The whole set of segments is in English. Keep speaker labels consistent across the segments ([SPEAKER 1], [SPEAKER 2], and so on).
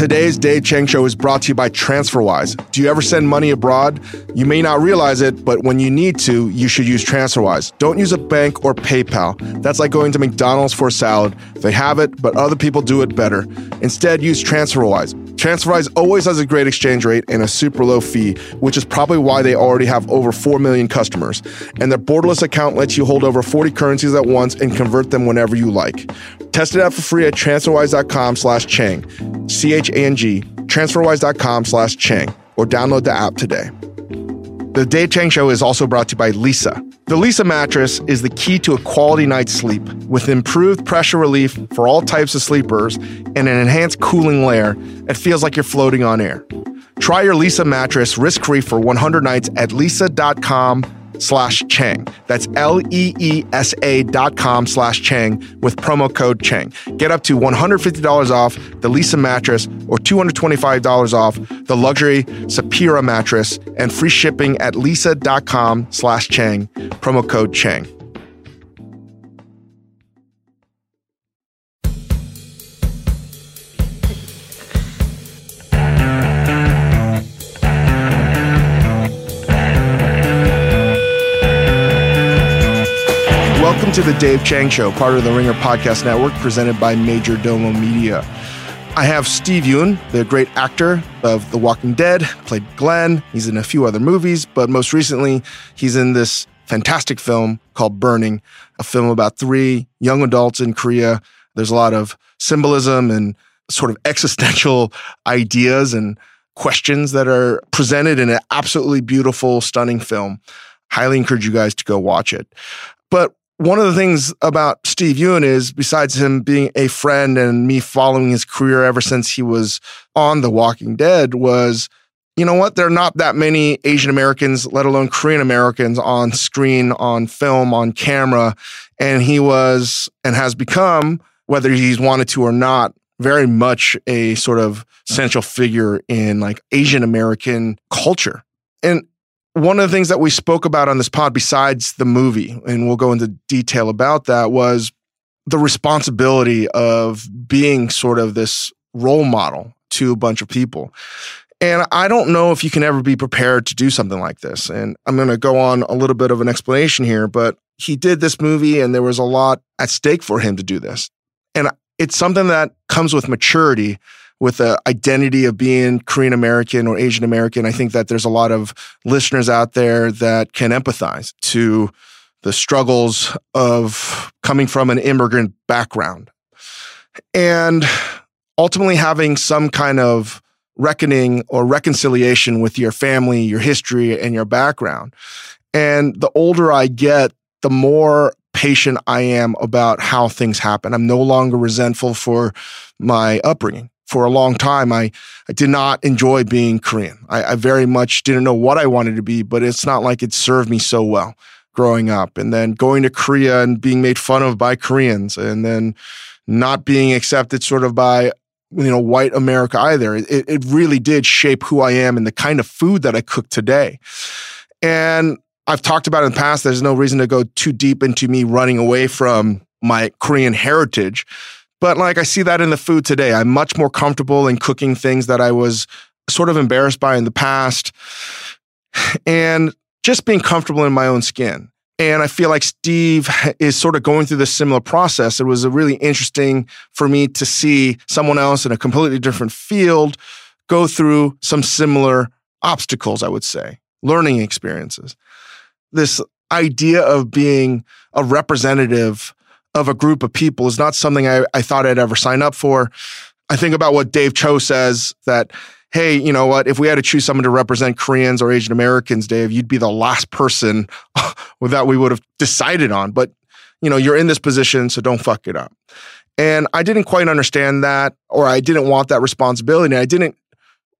[SPEAKER 1] Today's Dave Chang Show is brought to you by TransferWise. Do you ever send money abroad? You may not realize it, but when you need to, you should use TransferWise. Don't use a bank or PayPal. That's like going to McDonald's for a salad. They have it, but other people do it better. Instead, use TransferWise. TransferWise always has a great exchange rate and a super low fee, which is probably why they already have over 4 million customers. And their borderless account lets you hold over 40 currencies at once and convert them whenever you like. Test it out for free at transferwise.com slash Chang, C-H-A-N-G, transferwise.com slash Chang, or download the app today. The Dave Chang Show is also brought to you by Leesa. The Leesa mattress is the key to a quality night's sleep. With improved pressure relief for all types of sleepers and an enhanced cooling layer, it feels like you're floating on air. Try your Leesa mattress risk-free for 100 nights at leesa.com slash Chang. That's L-E-E-S-A dot com slash Chang with promo code Chang. Get up to $150 off the Leesa mattress or $225 off the luxury Sapira mattress and free shipping at leesa.com slash Chang. Promo code Chang. Welcome to the Dave Chang Show, part of the Ringer Podcast Network, presented by Majordomo Media. I have Steve Yeun, the great actor of The Walking Dead, played Glenn. He's in a few other movies, but most recently, he's in this fantastic film called Burning, a film about three young adults in Korea. There's a lot of symbolism and sort of existential ideas and questions that are presented in an absolutely beautiful, stunning film. Highly encourage you guys to go watch it. But one of the things about Steve Yeun is, besides him being a friend and me following his career ever since he was on The Walking Dead, was you know what? There are not that many Asian Americans, let alone Korean Americans, on screen, on film, on camera. And he was and has become, whether he's wanted to or not, very much a sort of central figure in like Asian American culture. And one of the things that we spoke about on this pod, besides the movie, and we'll go into detail about that, was the responsibility of being sort of this role model to a bunch of people. And I don't know if you can ever be prepared to do something like this. And I'm going to go on a little bit of an explanation here, but he did this movie and there was a lot at stake for him to do this. And it's something that comes with maturity with the identity of being Korean American or Asian American. I think that there's a lot of listeners out there that can empathize to the struggles of coming from an immigrant background and ultimately having some kind of reckoning or reconciliation with your family, your history, and your background. And the older I get, the more patient I am about how things happen. I'm no longer resentful for my upbringing for a long time, I, I did not enjoy being Korean. I, I very much didn't know what I wanted to be, but it's not like it served me so well growing up. And then going to Korea and being made fun of by Koreans and then not being accepted sort of by you know white America either. It, it really did shape who I am and the kind of food that I cook today. And I've talked about in the past, there's no reason to go too deep into me running away from my Korean heritage. But like I see that in the food today. I'm much more comfortable in cooking things that I was sort of embarrassed by in the past and just being comfortable in my own skin. And I feel like Steve is sort of going through this similar process. It was really interesting for me to see someone else in a completely different field go through some similar obstacles, I would say, learning experiences. This idea of being a representative of a group of people is not something I, I thought I'd ever sign up for. I think about what Dave Choe says that, hey, you know what? If we had to choose someone to represent Koreans or Asian Americans, Dave, you'd be the last person that we would have decided on. But, you know, you're in this position, so don't fuck it up. And I didn't quite understand that, or I didn't want that responsibility. I didn't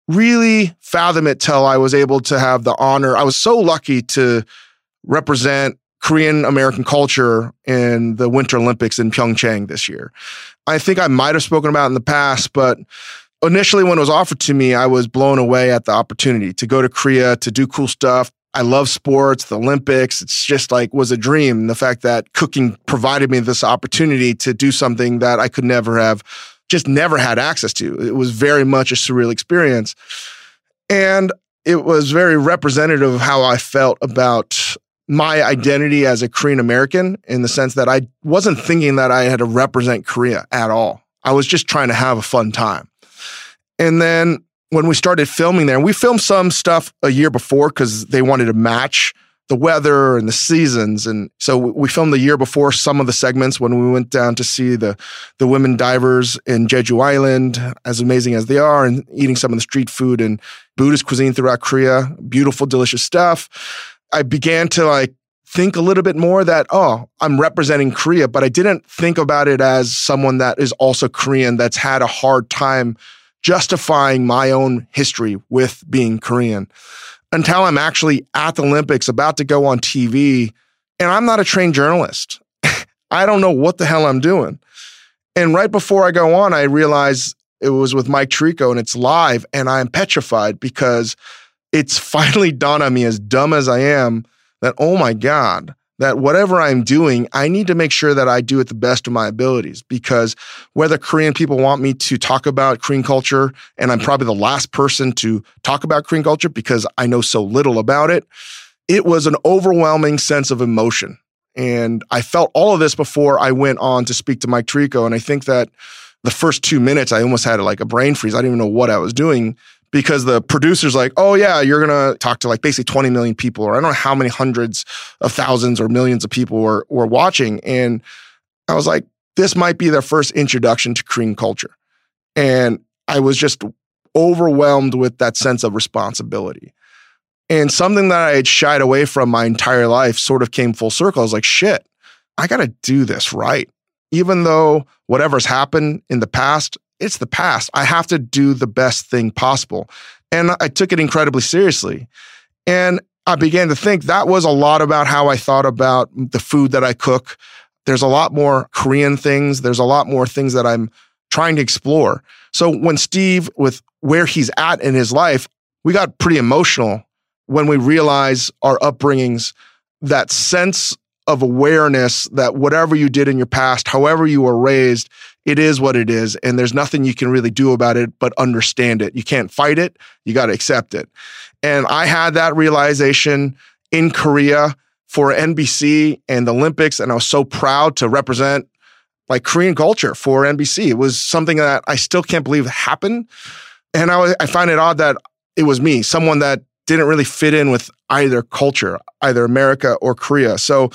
[SPEAKER 1] really fathom it till I was able to have the honor. I was so lucky to represent Korean American culture in the Winter Olympics in Pyeongchang this year. I think I might have spoken about in the past, but initially when it was offered to me, I was blown away at the opportunity to go to Korea to do cool stuff. I love sports, the Olympics. It's just like was a dream. The fact that cooking provided me this opportunity to do something that I could never have just never had access to. It was very much a surreal experience. And it was very representative of how I felt about my identity as a Korean American in the sense that I wasn't thinking that I had to represent Korea at all. I was just trying to have a fun time. And then when we started filming there, we filmed some stuff a year before because they wanted to match the weather and the seasons. And so we filmed the year before some of the segments when we went down to see the, the women divers in Jeju Island, as amazing as they are, and eating some of the street food and Buddhist cuisine throughout Korea. Beautiful, delicious stuff. I began to like think a little bit more that, oh, I'm representing Korea, but I didn't think about it as someone that is also Korean that's had a hard time justifying my own history with being Korean until I'm actually at the Olympics about to go on TV and I'm not a trained journalist. I don't know what the hell I'm doing. And right before I go on, I realize it was with Mike Tirico and it's live and I'm petrified because it's finally dawned on me as dumb as I am that, oh my God, that whatever I'm doing, I need to make sure that I do it the best of my abilities because whether Korean people want me to talk about Korean culture, and I'm probably the last person to talk about Korean culture because I know so little about it, it was an overwhelming sense of emotion. And I felt all of this before I went on to speak to Mike Tirico. And I think that the first two minutes, I almost had like a brain freeze. I didn't even know what I was doing because the producer's like, oh, yeah, you're to talk to like basically 20 million people, or I don't know how many hundreds of thousands or millions of people were, were watching. And I was like, this might be their first introduction to Korean culture. And I was just overwhelmed with that sense of responsibility. And something that I had shied away from my entire life sort of came full circle. I was like, shit, I got to do this right. Even though whatever's happened in the past it's the past. I have to do the best thing possible. And I took it incredibly seriously. And I began to think that was a lot about how I thought about the food that I cook. There's a lot more Korean things. There's a lot more things that I'm trying to explore. So when Steve, with where he's at in his life, we got pretty emotional when we realize our upbringings, that sense of awareness that whatever you did in your past, however you were raised, it is what it is. And there's nothing you can really do about it but understand it. You can't fight it, you got to accept it. And I had that realization in Korea for NBC and the Olympics. And I was so proud to represent like Korean culture for NBC. It was something that I still can't believe happened. And I, I find it odd that it was me, someone that didn't really fit in with either culture, either America or Korea. So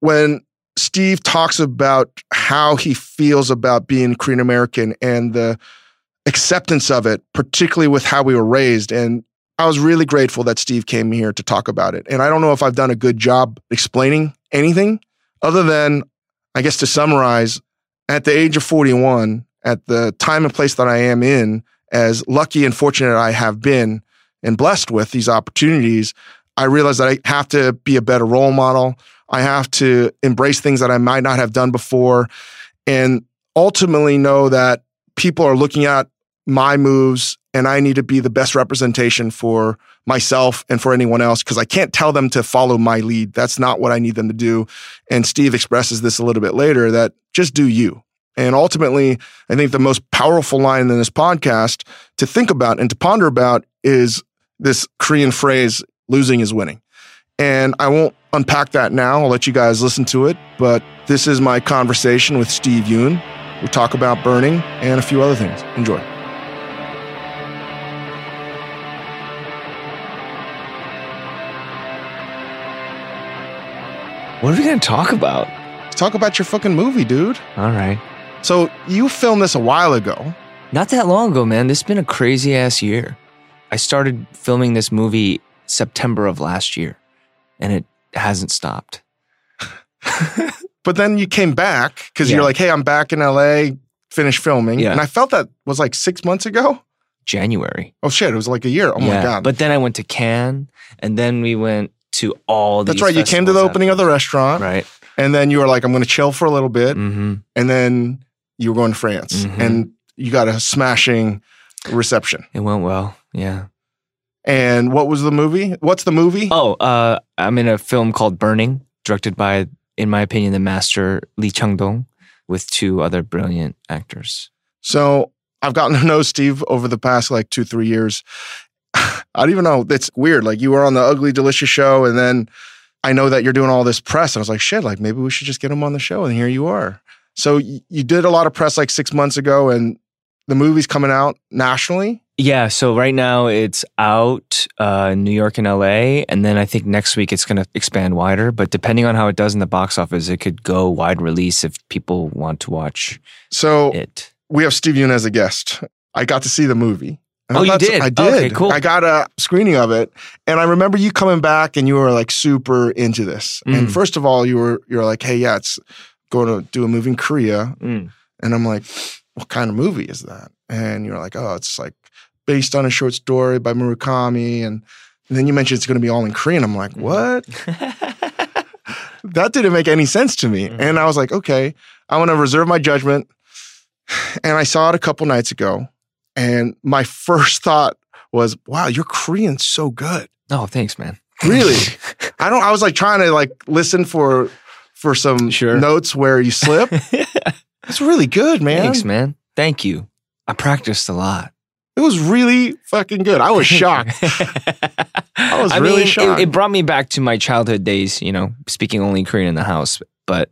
[SPEAKER 1] when Steve talks about how he feels about being Korean American and the acceptance of it, particularly with how we were raised. And I was really grateful that Steve came here to talk about it. And I don't know if I've done a good job explaining anything other than, I guess, to summarize, at the age of 41, at the time and place that I am in, as lucky and fortunate I have been and blessed with these opportunities, I realized that I have to be a better role model. I have to embrace things that I might not have done before and ultimately know that people are looking at my moves and I need to be the best representation for myself and for anyone else because I can't tell them to follow my lead. That's not what I need them to do. And Steve expresses this a little bit later that just do you. And ultimately, I think the most powerful line in this podcast to think about and to ponder about is this Korean phrase, losing is winning. And I won't unpack that now. I'll let you guys listen to it. But this is my conversation with Steve Yeun. We talk about burning and a few other things. Enjoy.
[SPEAKER 2] What are we going to talk about?
[SPEAKER 1] Talk about your fucking movie, dude.
[SPEAKER 2] All right.
[SPEAKER 1] So you filmed this a while ago.
[SPEAKER 2] Not that long ago, man. This has been a crazy ass year. I started filming this movie September of last year, and it hasn't stopped.
[SPEAKER 1] but then you came back because
[SPEAKER 2] Yeah.
[SPEAKER 1] you're like, hey, I'm back in LA, finished filming.
[SPEAKER 2] Yeah.
[SPEAKER 1] And I felt that was like six months ago.
[SPEAKER 2] January.
[SPEAKER 1] Oh shit, it was like a year. Oh my God.
[SPEAKER 2] But then I went to Cannes, and then we went to all these
[SPEAKER 1] That's right. You came to the opening of the restaurant.
[SPEAKER 2] Right.
[SPEAKER 1] And then you were like, I'm going to chill for a little bit.
[SPEAKER 2] Mm-hmm.
[SPEAKER 1] And then you were going to France.
[SPEAKER 2] Mhm.
[SPEAKER 1] And you got a smashing reception.
[SPEAKER 2] It went well. Yeah.
[SPEAKER 1] And what was the movie? What's the movie?
[SPEAKER 2] Oh, uh, I'm in a film called Burning, directed by, in my opinion, the master Lee Chang Dong, with two other brilliant actors.
[SPEAKER 1] So I've gotten to know Steve over the past like two, three years. I don't even know. It's weird. Like you were on the Ugly Delicious show, and then I know that you're doing all this press. And I was like, shit, like maybe we should just get him on the show. And here you are. So you did a lot of press like six months ago, and the movie's coming out nationally.
[SPEAKER 2] Yeah, so right now it's out uh, New York and LA, and then I think next week it's going to expand wider. But depending on how it does in the box office, it could go wide release if people want to watch
[SPEAKER 1] So
[SPEAKER 2] it.
[SPEAKER 1] we have Steve Yeun as a guest. I got to see the movie. And
[SPEAKER 2] Oh,
[SPEAKER 1] I
[SPEAKER 2] you did?
[SPEAKER 1] I did.
[SPEAKER 2] Okay, cool.
[SPEAKER 1] I got a screening of it, and I remember you coming back, and you were like super into this. And
[SPEAKER 2] Mm.
[SPEAKER 1] first of all, you were you're like, "Hey, yeah, it's going to do a movie in Korea,"
[SPEAKER 2] Mm.
[SPEAKER 1] and I'm like, "What kind of movie is that?" And you're like, "Oh, it's like based on a short story by Murakami," and, and then you mentioned it's going to be all in Korean. I'm like,
[SPEAKER 2] Mm.
[SPEAKER 1] "What?" that didn't make any sense to me.
[SPEAKER 2] Mhm.
[SPEAKER 1] And I was like, okay, I want to reserve my judgment. And I saw it a couple nights ago. And my first thought was, wow, your Korean's so good.
[SPEAKER 2] oh, thanks, man.
[SPEAKER 1] Really? I don't, I was like trying to like listen for, for some
[SPEAKER 2] Sure.
[SPEAKER 1] notes where you slip. It's really good, man.
[SPEAKER 2] Thanks, man. Thank you. I practiced a lot.
[SPEAKER 1] It was really fucking good. I was shocked. I was really
[SPEAKER 2] mean,
[SPEAKER 1] shocked.
[SPEAKER 2] It, it brought me back to my childhood days, you know, speaking only Korean in the house. But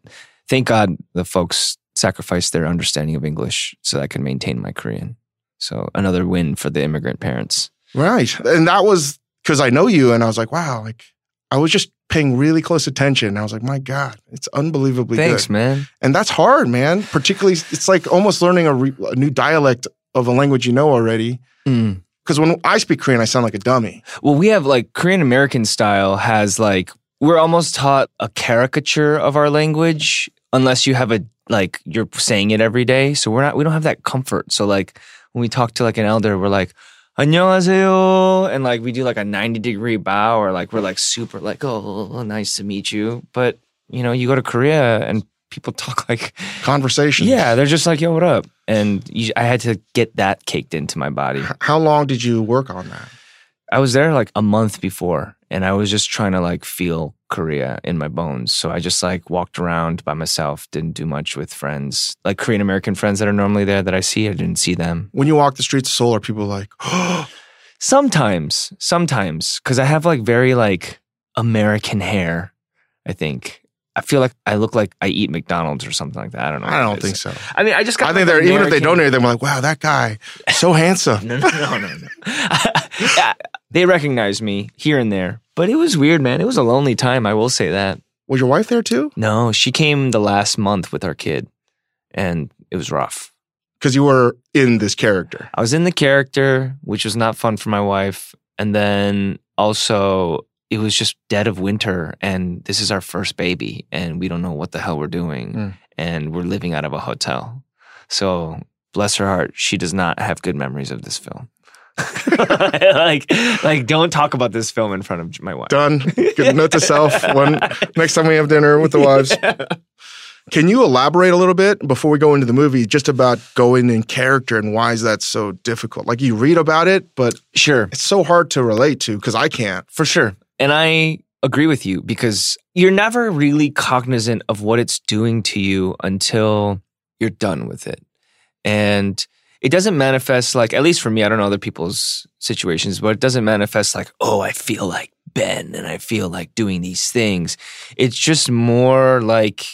[SPEAKER 2] thank God the folks sacrificed their understanding of English so I could maintain my Korean. So another win for the immigrant parents.
[SPEAKER 1] Right. And that was because I know you and I was like, wow, like I was just paying really close attention. I was like, my God, it's unbelievably
[SPEAKER 2] Thanks,
[SPEAKER 1] good.
[SPEAKER 2] man.
[SPEAKER 1] And that's hard, man. Particularly, it's like almost learning a, re- a new dialect of a language you know already.
[SPEAKER 2] Mm.
[SPEAKER 1] Because when I speak Korean, I sound like a dummy.
[SPEAKER 2] Well, we have like Korean American style has like we're almost taught a caricature of our language unless you have a like you're saying it every day. So we're not we don't have that comfort. So like when we talk to like an elder, we're like 안녕하세요 and like we do like a 90 degree bow or like we're like super like oh nice to meet you. But you know, you go to Korea and people talk like
[SPEAKER 1] Conversation.
[SPEAKER 2] yeah, they're just like yo what up? And you, I had to get that caked into my body.
[SPEAKER 1] How long did you work on that?
[SPEAKER 2] I was there like a month before and I was just trying to like feel Korea in my bones. So I just like walked around by myself, didn't do much with friends, like Korean American friends that are normally there that I see. I didn't see them.
[SPEAKER 1] When you walk the streets of Seoul, are people like, oh,
[SPEAKER 2] Sometimes, sometimes, because I have like very like American hair, I think. I feel like I look like I eat McDonald's or something like that. I don't know.
[SPEAKER 1] I don't think so.
[SPEAKER 2] I mean, I just got
[SPEAKER 1] I think they're, even if they
[SPEAKER 2] American-
[SPEAKER 1] don't hear them, like, wow, that guy, so handsome.
[SPEAKER 2] No, no, no, no, no. They recognize me here and there, but it was weird, man. It was a lonely time. I will say that.
[SPEAKER 1] Was your wife there too?
[SPEAKER 2] No, she came the last month with our kid, and it was rough.
[SPEAKER 1] Because you were in this character.
[SPEAKER 2] I was in the character, which was not fun for my wife, and then also it was just dead of winter, and this is our first baby, and we don't know what the hell we're doing,
[SPEAKER 1] Mm.
[SPEAKER 2] and we're living out of a hotel. So bless her heart, she does not have good memories of this film. like, like, don't talk about this film in front of my wife.
[SPEAKER 1] Done. Good note to self. When next time we have dinner with the wives. Can you elaborate a little bit before we go into the movie, just about going in character and why is that so difficult? Like you read about it, but
[SPEAKER 2] Sure.
[SPEAKER 1] it's so hard to relate to because I can't.
[SPEAKER 2] For sure. And I agree with you because you're never really cognizant of what it's doing to you until you're done with it. And it doesn't manifest like, at least for me, I don't know other people's situations, but it doesn't manifest like, oh, I feel like Ben and I feel like doing these things. It's just more like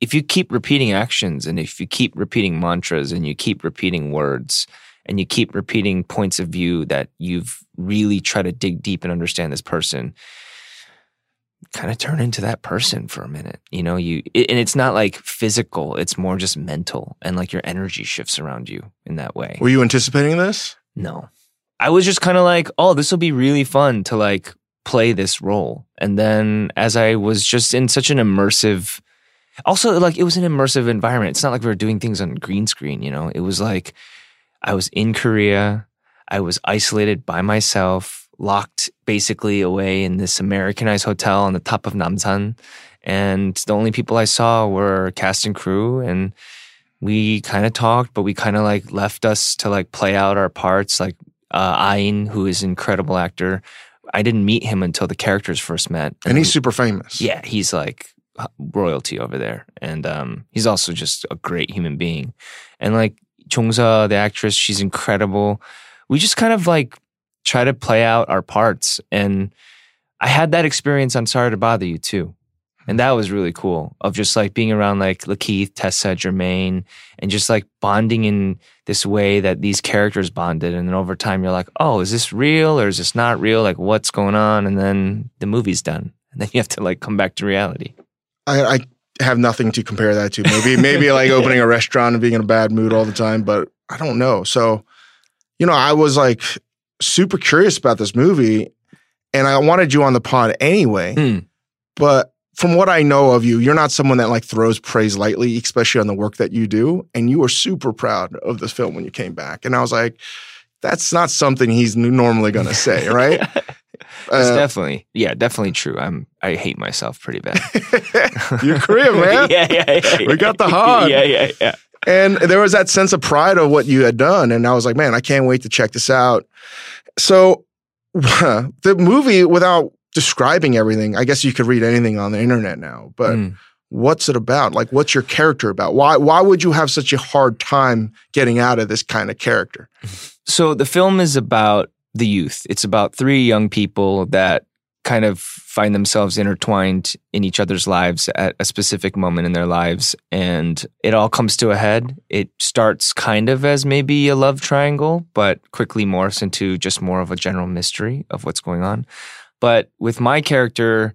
[SPEAKER 2] if you keep repeating actions and if you keep repeating mantras and you keep repeating words, and you keep repeating points of view that you've really tried to dig deep and understand this person kind of turn into that person for a minute you know you it, and it's not like physical it's more just mental and like your energy shifts around you in that way
[SPEAKER 1] Were you anticipating this?
[SPEAKER 2] no i was just kind of like oh this will be really fun to like play this role and then as i was just in such an immersive also like it was an immersive environment it's not like we were doing things on green screen you know it was like I was in Korea. I was isolated by myself, locked basically away in this Americanized hotel on the top of Namsan. And the only people I saw were cast and crew. And we kind of talked, but we kind of like left us to like play out our parts. Like uh, Ah-in, who is an incredible actor, I didn't meet him until the characters first met.
[SPEAKER 1] And he's super famous.
[SPEAKER 2] Yeah, he's like royalty over there. And um, he's also just a great human being. And like, Jong-seo, the actress, she's incredible. We just kind of like try to play out our parts. And I had that experience on Sorry to Bother You too. And that was really cool of just like being around like Lakeith, Tessa, Jermaine, and just like bonding in this way that these characters bonded. And then over time, you're like, oh, is this real or is this not real? Like, what's going on? And then the movie's done. And then you have to like come back to reality.
[SPEAKER 1] I, I have nothing to compare that to. Maybe, maybe like opening a restaurant and being in a bad mood all the time, but I don't know. So, you know, I was like super curious about this movie and I wanted you on the pod anyway.
[SPEAKER 2] Mm.
[SPEAKER 1] But from what I know of you, you're not someone that like throws praise lightly, especially on the work that you do. And you were super proud of this film when you came back. And I was like, that's not something he's normally going to say, right?
[SPEAKER 2] It's uh, definitely, yeah, definitely true. I'm, I hate myself pretty bad.
[SPEAKER 1] you're Korean, man.
[SPEAKER 2] yeah, yeah, yeah.
[SPEAKER 1] We got the hug.
[SPEAKER 2] yeah, yeah, yeah.
[SPEAKER 1] And there was that sense of pride of what you had done. And I was like, man, I can't wait to check this out. So the movie, without describing everything. I guess you could read anything on the internet now, but mm. what's it about? Like, what's your character about? Why why would you have such a hard time getting out of this kind of character?
[SPEAKER 2] So the film is about the youth. It's about three young people that kind of find themselves intertwined in each other's lives at a specific moment in their lives and it all comes to a head it starts kind of as maybe a love triangle but quickly morphs into just more of a general mystery of what's going on but with my character,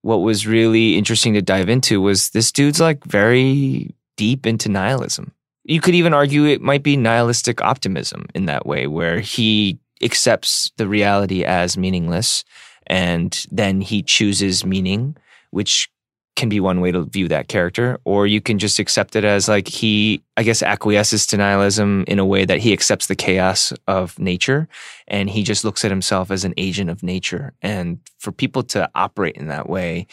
[SPEAKER 2] what was really interesting to dive into was this dude's like very deep into nihilism. You could even argue it might be nihilistic optimism in that way, where he accepts the reality as meaningless and then he chooses meaning, which can be one way to view that character, or you can just accept it as like he, I guess, acquiesces to nihilism in a way that he accepts the chaos of nature and he just looks at himself as an agent of nature. And for people to operate in that way,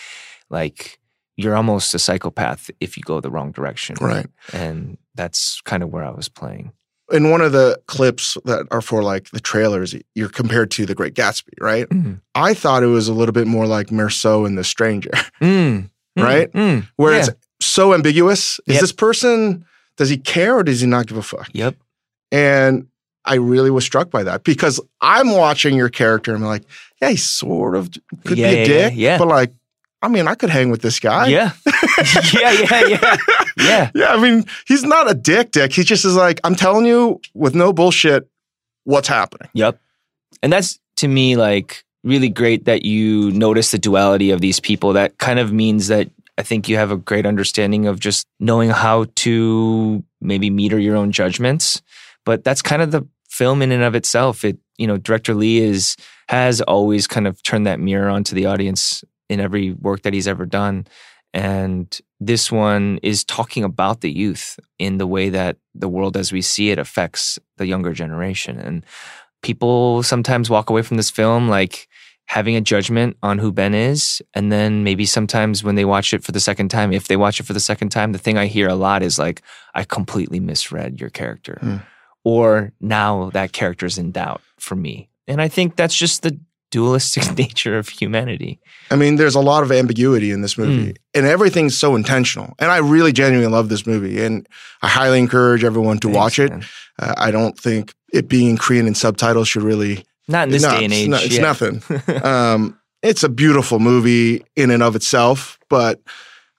[SPEAKER 2] like you're almost a psychopath if you go the wrong direction.
[SPEAKER 1] Right.
[SPEAKER 2] And that's kind of where I was playing.
[SPEAKER 1] In one of the clips that are for like the trailers, you're compared to The Great Gatsby, right?
[SPEAKER 2] Mm.
[SPEAKER 1] I thought it was a little bit more like Meursault and The Stranger.
[SPEAKER 2] Mm.
[SPEAKER 1] Mm, right?
[SPEAKER 2] Mm,
[SPEAKER 1] Where
[SPEAKER 2] yeah.
[SPEAKER 1] it's so ambiguous. Is
[SPEAKER 2] Yep.
[SPEAKER 1] this person, does he care or does he not give a fuck?
[SPEAKER 2] Yep.
[SPEAKER 1] And I really was struck by that because I'm watching your character and I'm like, yeah, he sort of could
[SPEAKER 2] Yeah,
[SPEAKER 1] be a
[SPEAKER 2] yeah,
[SPEAKER 1] dick,
[SPEAKER 2] yeah.
[SPEAKER 1] but like, I mean, I could hang with this guy.
[SPEAKER 2] Yeah. yeah, yeah, yeah. Yeah.
[SPEAKER 1] Yeah, I mean, he's not a dick dick. He just is like, I'm telling you with no bullshit what's happening.
[SPEAKER 2] Yep. And that's to me like really great that you notice the duality of these people. That kind of means that I think you have a great understanding of just knowing how to maybe meter your own judgments. But that's kind of the film in and of itself. It, you know, director Lee is has always kind of turned that mirror onto the audience in every work that he's ever done. And this one is talking about the youth in the way that the world as we see it affects the younger generation. And people sometimes walk away from this film like having a judgment on who Ben is. And then maybe sometimes when they watch it for the second time, if they watch it for the second time, the thing I hear a lot is like, I completely misread your character.
[SPEAKER 1] Hmm.
[SPEAKER 2] Or now that character's in doubt for me. And I think that's just the dualistic nature of humanity.
[SPEAKER 1] I mean, there's a lot of ambiguity in this movie, and everything's so intentional. And I really genuinely love this movie, and I highly encourage everyone to
[SPEAKER 2] Thanks,
[SPEAKER 1] watch it. Uh, I don't think it being in Korean and subtitles should really
[SPEAKER 2] Not in this
[SPEAKER 1] No,
[SPEAKER 2] day and
[SPEAKER 1] it's
[SPEAKER 2] age.
[SPEAKER 1] it's
[SPEAKER 2] yeah.
[SPEAKER 1] nothing. um, it's a beautiful movie in and of itself, but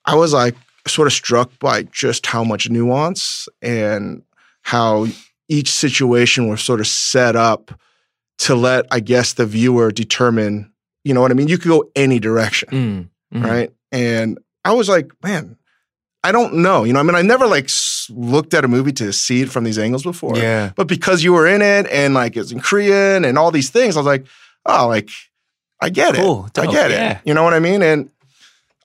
[SPEAKER 1] I was like sort of struck by just how much nuance and how each situation was sort of set up to let, I guess, the viewer determine. You know what I mean? You could go any direction,
[SPEAKER 2] Mm, mhm.
[SPEAKER 1] right? And I was like, man, I don't know. You know, I mean, I never like looked at a movie to see it from these angles before
[SPEAKER 2] Yeah.
[SPEAKER 1] but because you were in it and like it's in Korean and all these things, I was like, oh, like I get
[SPEAKER 2] Cool.
[SPEAKER 1] it. I get
[SPEAKER 2] Yeah.
[SPEAKER 1] it. You know what I mean? And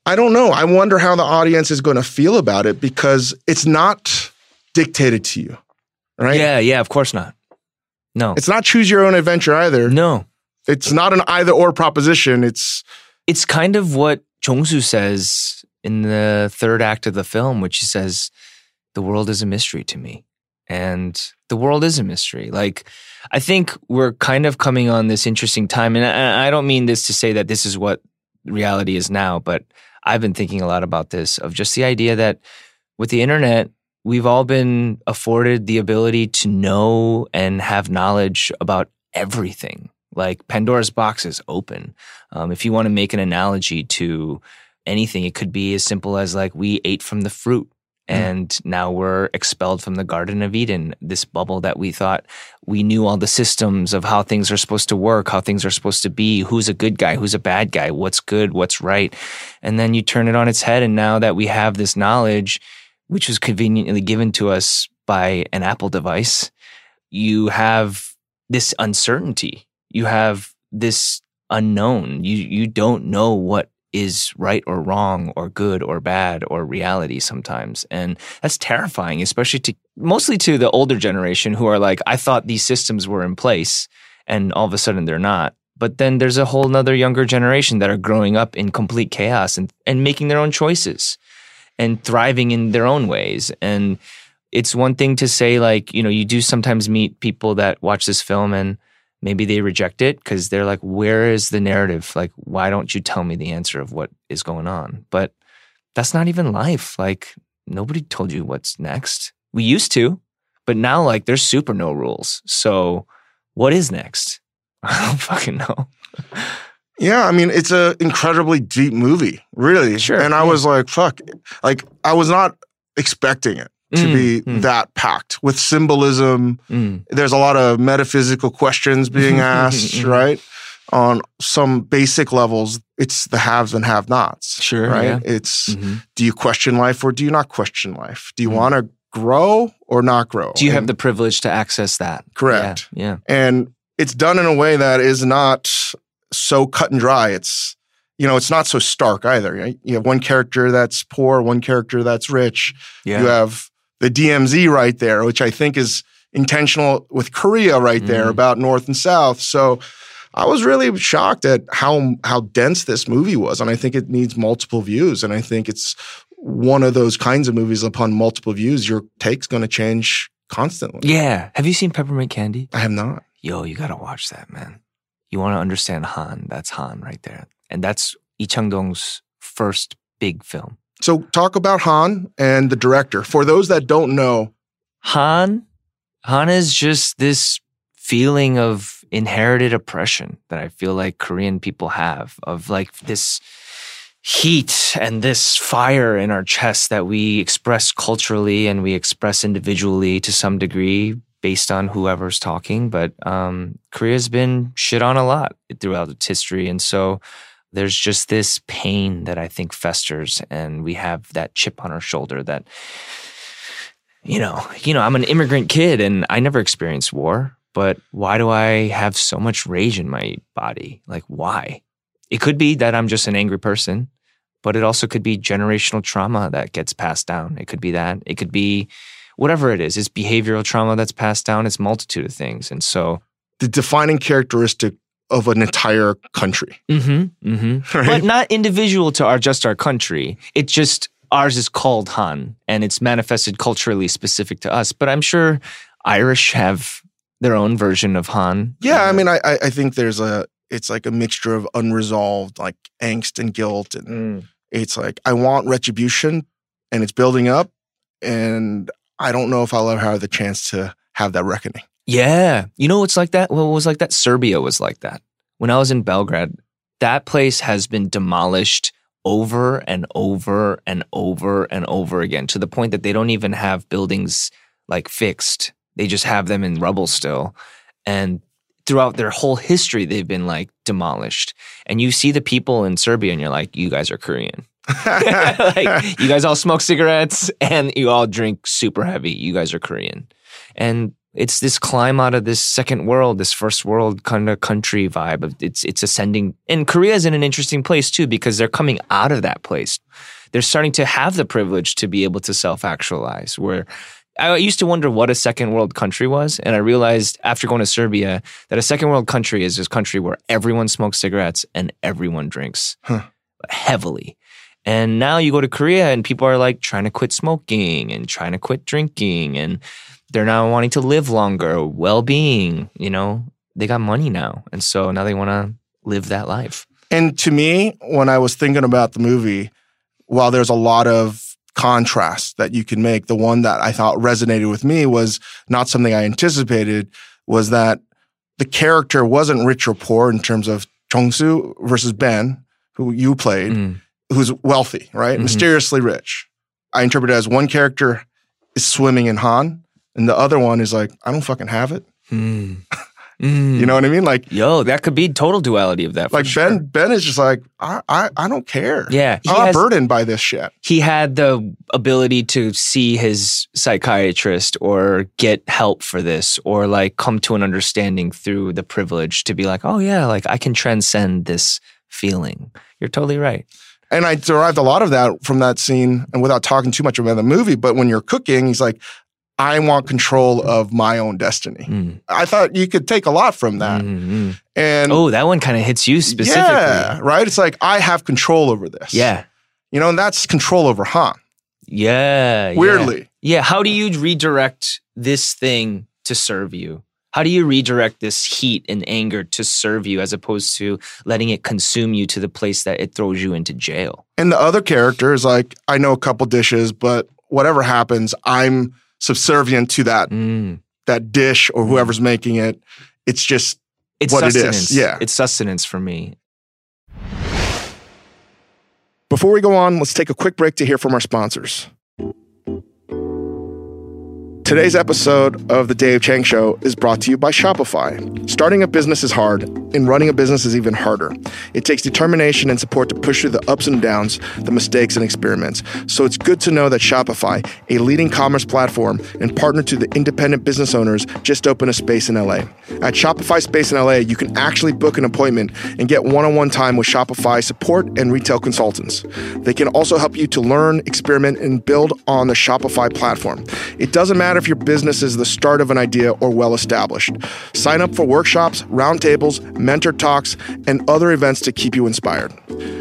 [SPEAKER 1] I don't know. I wonder how the audience is going to feel about it because it's not dictated to you, right?
[SPEAKER 2] Yeah, yeah, of course not. No.
[SPEAKER 1] It's not choose your own adventure either.
[SPEAKER 2] no.
[SPEAKER 1] It's not an either or proposition. It's
[SPEAKER 2] It's kind of what Jongsu says in the third act of the film, which he says, The world is a mystery to me. And the world is a mystery. Like, I think we're kind of coming on this interesting time. And I, I don't mean this to say that this is what reality is now, but I've been thinking a lot about this of just the idea that with the internet, we've all been afforded the ability to know and have knowledge about everything. Like Pandora's box is open. Um, if you want to make an analogy to anything, it could be as simple as like we ate from the fruit and mm. now we're expelled from the Garden of Eden, this bubble that we thought we knew all the systems of how things are supposed to work, how things are supposed to be, who's a good guy, who's a bad guy, what's good, what's right. And then you turn it on its head. And now that we have this knowledge, which was conveniently given to us by an Apple device, you have this uncertainty. You have this unknown. You you don't know what is right or wrong or good or bad or reality sometimes. And that's terrifying, especially to mostly to the older generation who are like, I thought these systems were in place and all of a sudden they're not. But then there's a whole nother younger generation that are growing up in complete chaos and, and making their own choices and thriving in their own ways. And it's one thing to say, like, you know, you do sometimes meet people that watch this film and maybe they reject it because they're like, where is the narrative? Like, why don't you tell me the answer of what is going on? But that's not even life. Like, nobody told you what's next. We used to, but now, like, there's super no rules. So, what is next? I don't fucking know.
[SPEAKER 1] Yeah, I mean, it's an incredibly deep movie, really.
[SPEAKER 2] Sure.
[SPEAKER 1] And I yeah. was like, fuck. Like, I was not expecting it to mm, be mm. that packed with symbolism. Mm. There's a lot of metaphysical questions being asked, right? On some basic levels, it's the haves and have nots.
[SPEAKER 2] Sure.
[SPEAKER 1] Right.
[SPEAKER 2] Yeah.
[SPEAKER 1] It's mm-hmm. do you question life or do you not question life? Do you mm. want to grow or not grow?
[SPEAKER 2] Do you and, have the privilege to access that?
[SPEAKER 1] Correct.
[SPEAKER 2] Yeah. yeah.
[SPEAKER 1] And it's done in a way that is not so cut and dry. It's you know, it's not so stark either. You have one character that's poor, one character that's rich. Yeah. You have the DMZ right there, which I think is intentional with Korea right mm. there about North and South. So I was really shocked at how how dense this movie was, and I think it needs multiple views. And I think it's one of those kinds of movies upon multiple views, your take's going to change constantly.
[SPEAKER 2] Yeah. Have you seen Peppermint Candy?
[SPEAKER 1] I have not.
[SPEAKER 2] Yo, you got to watch that, man. You want to understand Han? That's Han right there, and that's Lee Chang-dong's first big film.
[SPEAKER 1] So, talk about Han and the director. For those that don't know,
[SPEAKER 2] Han, Han is just this feeling of inherited oppression that I feel like Korean people have of like this heat and this fire in our chest that we express culturally and we express individually to some degree based on whoever's talking. But um, Korea's been shit on a lot throughout its history. And so there's just this pain that I think festers, and we have that chip on our shoulder that, you know, you know, I'm an immigrant kid and I never experienced war, but why do I have so much rage in my body? Like, why? It could be that I'm just an angry person, but it also could be generational trauma that gets passed down. It could be that. It could be whatever it is. It's behavioral trauma that's passed down. It's multitude of things. And so
[SPEAKER 1] the defining characteristic of an entire country.
[SPEAKER 2] Mm-hmm, mm-hmm. Right? But not individual to our just our country. It just ours is called Han and it's manifested culturally specific to us. But I'm sure Irish have their own version of Han.
[SPEAKER 1] Yeah, I mean, I I think there's a it's like a mixture of unresolved like angst and guilt, and mm. it's like I want retribution, and it's building up, and I don't know if I'll ever have the chance to have that reckoning.
[SPEAKER 2] Yeah. You know what's like that? What was like that? Serbia was like that. When I was in Belgrade, that place has been demolished over and over and over and over again to the point that they don't even have buildings like fixed. They just have them in rubble still. And throughout their whole history, they've been like demolished. And you see the people in Serbia and you're like, you guys are Korean. like, you guys all smoke cigarettes and you all drink super heavy. You guys are Korean. And it's this climb out of this second world, this first world kind of country vibe. It's it's ascending, and Korea is in an interesting place too because they're coming out of that place. They're starting to have the privilege to be able to self actualize. Where I used to wonder what a second world country was, and I realized after going to Serbia that a second world country is this country where everyone smokes cigarettes and everyone drinks huh. heavily. And now you go to Korea and people are like trying to quit smoking and trying to quit drinking and they're now wanting to live longer, well being, you know, they got money now. And so now they want to live that life.
[SPEAKER 1] And to me, when I was thinking about the movie, while there's a lot of contrast that you can make. The one that I thought resonated with me was not something I anticipated was that the character wasn't rich or poor in terms of Jongsu versus Ben, who you played,
[SPEAKER 2] Mm.
[SPEAKER 1] Who's wealthy, right?
[SPEAKER 2] Mhm.
[SPEAKER 1] Mysteriously rich. I interpret it as one character is swimming in Han, and the other one is like, I don't fucking have it.
[SPEAKER 2] Mm. Mm.
[SPEAKER 1] You know what I mean? Like,
[SPEAKER 2] Yo, that could be total duality of that.
[SPEAKER 1] Like
[SPEAKER 2] sure.
[SPEAKER 1] Ben, Ben is just like, I, I, I don't care.
[SPEAKER 2] Yeah, he
[SPEAKER 1] I'm
[SPEAKER 2] has-
[SPEAKER 1] burdened by this shit.
[SPEAKER 2] he had the ability to see his psychiatrist or get help for this or like come to an understanding through the privilege to be like, oh yeah, like I can transcend this feeling. You're totally right.
[SPEAKER 1] And I derived a lot of that from that scene, and without talking too much about the movie, but when you're cooking, he's like, I want control of my own destiny.
[SPEAKER 2] Mm.
[SPEAKER 1] I thought you could take a lot from that.
[SPEAKER 2] Mm, mm.
[SPEAKER 1] And
[SPEAKER 2] Oh, that one kind of hits you specifically.
[SPEAKER 1] yeah, right? It's like, I have control over this.
[SPEAKER 2] Yeah.
[SPEAKER 1] You know, and that's control over Han.
[SPEAKER 2] Yeah. yeah.
[SPEAKER 1] Weirdly.
[SPEAKER 2] Yeah. How do you redirect this thing to serve you? How do you redirect this heat and anger to serve you as opposed to letting it consume you to the place that it throws you into jail?
[SPEAKER 1] And the other character is like, I know a couple dishes, but whatever happens, I'm subservient to that
[SPEAKER 2] Mm.
[SPEAKER 1] that dish or whoever's making it. It's just
[SPEAKER 2] It's
[SPEAKER 1] What it is, yeah.
[SPEAKER 2] It's sustenance for me.
[SPEAKER 1] Before we go on, let's take a quick break to hear from our sponsors. Today's episode of The Dave Chang Show is brought to you by Shopify. Starting a business is hard, and running a business is even harder. It takes determination and support to push through the ups and downs, the mistakes and experiments. So it's good to know that Shopify, a leading commerce platform and partner to the independent business owners, just opened a space in LA. At Shopify Space in LA, you can actually book an appointment and get one on one time with Shopify support and retail consultants. They can also help you to learn, experiment, and build on the Shopify platform. It doesn't matter if your business is the start of an idea or well established. Sign up for workshops, roundtables, mentor talks, and other events to keep you inspired.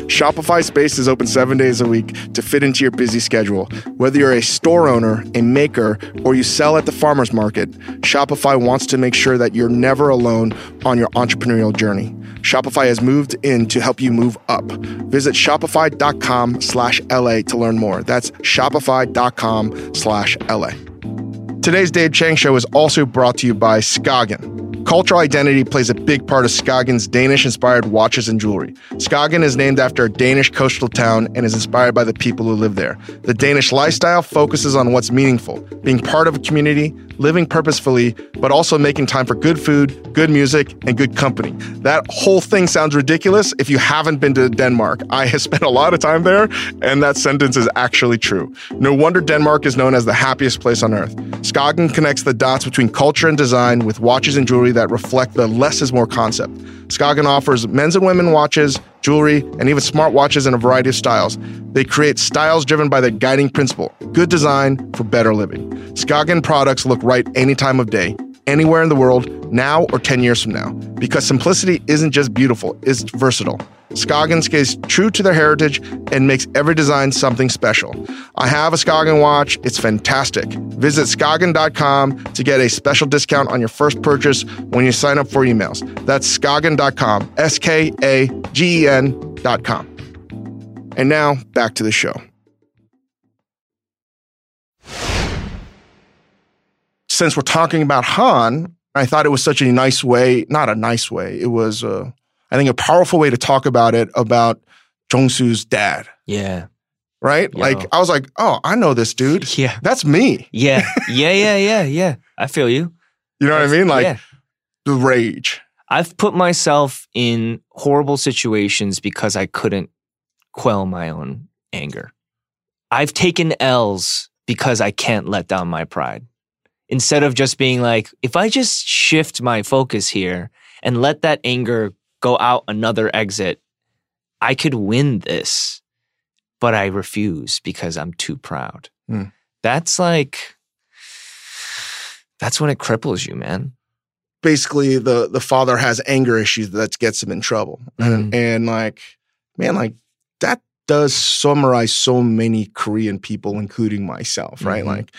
[SPEAKER 1] Shopify Space is open seven days a week to fit into your busy schedule. Whether you're a store owner, a maker, or you sell at the farmer's market, Shopify wants to make sure that you're never alone on your entrepreneurial journey. Shopify has moved in to help you move up. Visit shopify.com slash LA to learn more. That's shopify.com slash LA. Today's Dave Chang Show is also brought to you by Skagen. Cultural identity plays a big part of Skagen's Danish inspired watches and jewelry. Skagen is named after a Danish coastal town and is inspired by the people who live there. The Danish lifestyle focuses on what's meaningful, being part of a community, living purposefully, but also making time for good food, good music, and good company. That whole thing sounds ridiculous if you haven't been to Denmark. I have spent a lot of time there, and that sentence is actually true. No wonder Denmark is known as the happiest place on earth. Skagen connects the dots between culture and design with watches and jewelry that reflect the less is more concept. Skagen offers men's and women watches, jewelry, and even smartwatches in a variety of styles. They create styles driven by their guiding principle good design for better living. Skagen products look right any time of day, anywhere in the world, now or 10 years from now, because simplicity isn't just beautiful, it's versatile. Skagen stays true to their heritage and makes every design something special. I have a Skagen watch. It's fantastic. Visit Skagen.com to get a special discount on your first purchase when you sign up for emails. That's Skagen.com, S K A G E N.com. And now back to the show. Since we're talking about Han, I thought it was such a nice way, not a nice way, it was, uh, I think, a powerful way to talk about it about Jongsu's dad,
[SPEAKER 2] Yeah.
[SPEAKER 1] right?
[SPEAKER 2] Yo.
[SPEAKER 1] Like, I was like, oh, I know this dude.
[SPEAKER 2] Yeah.
[SPEAKER 1] That's me.
[SPEAKER 2] Yeah. Yeah. Yeah. Yeah. Yeah. I feel you.
[SPEAKER 1] You know what I mean? Like,
[SPEAKER 2] yeah.
[SPEAKER 1] the rage.
[SPEAKER 2] I've put myself in horrible situations because I couldn't quell my own anger. I've taken L's because I can't let down my pride. Instead of just being like, if I just shift my focus here and let that anger go out another exit, I could win this. But I refuse because I'm too proud.
[SPEAKER 1] Hmm.
[SPEAKER 2] That's like, that's when it cripples you, man.
[SPEAKER 1] Basically, the the father has anger issues that gets him in trouble. And,
[SPEAKER 2] Mhm.
[SPEAKER 1] and like, man, like, that does summarize so many Korean people, including myself, right?
[SPEAKER 2] Mhm.
[SPEAKER 1] Like,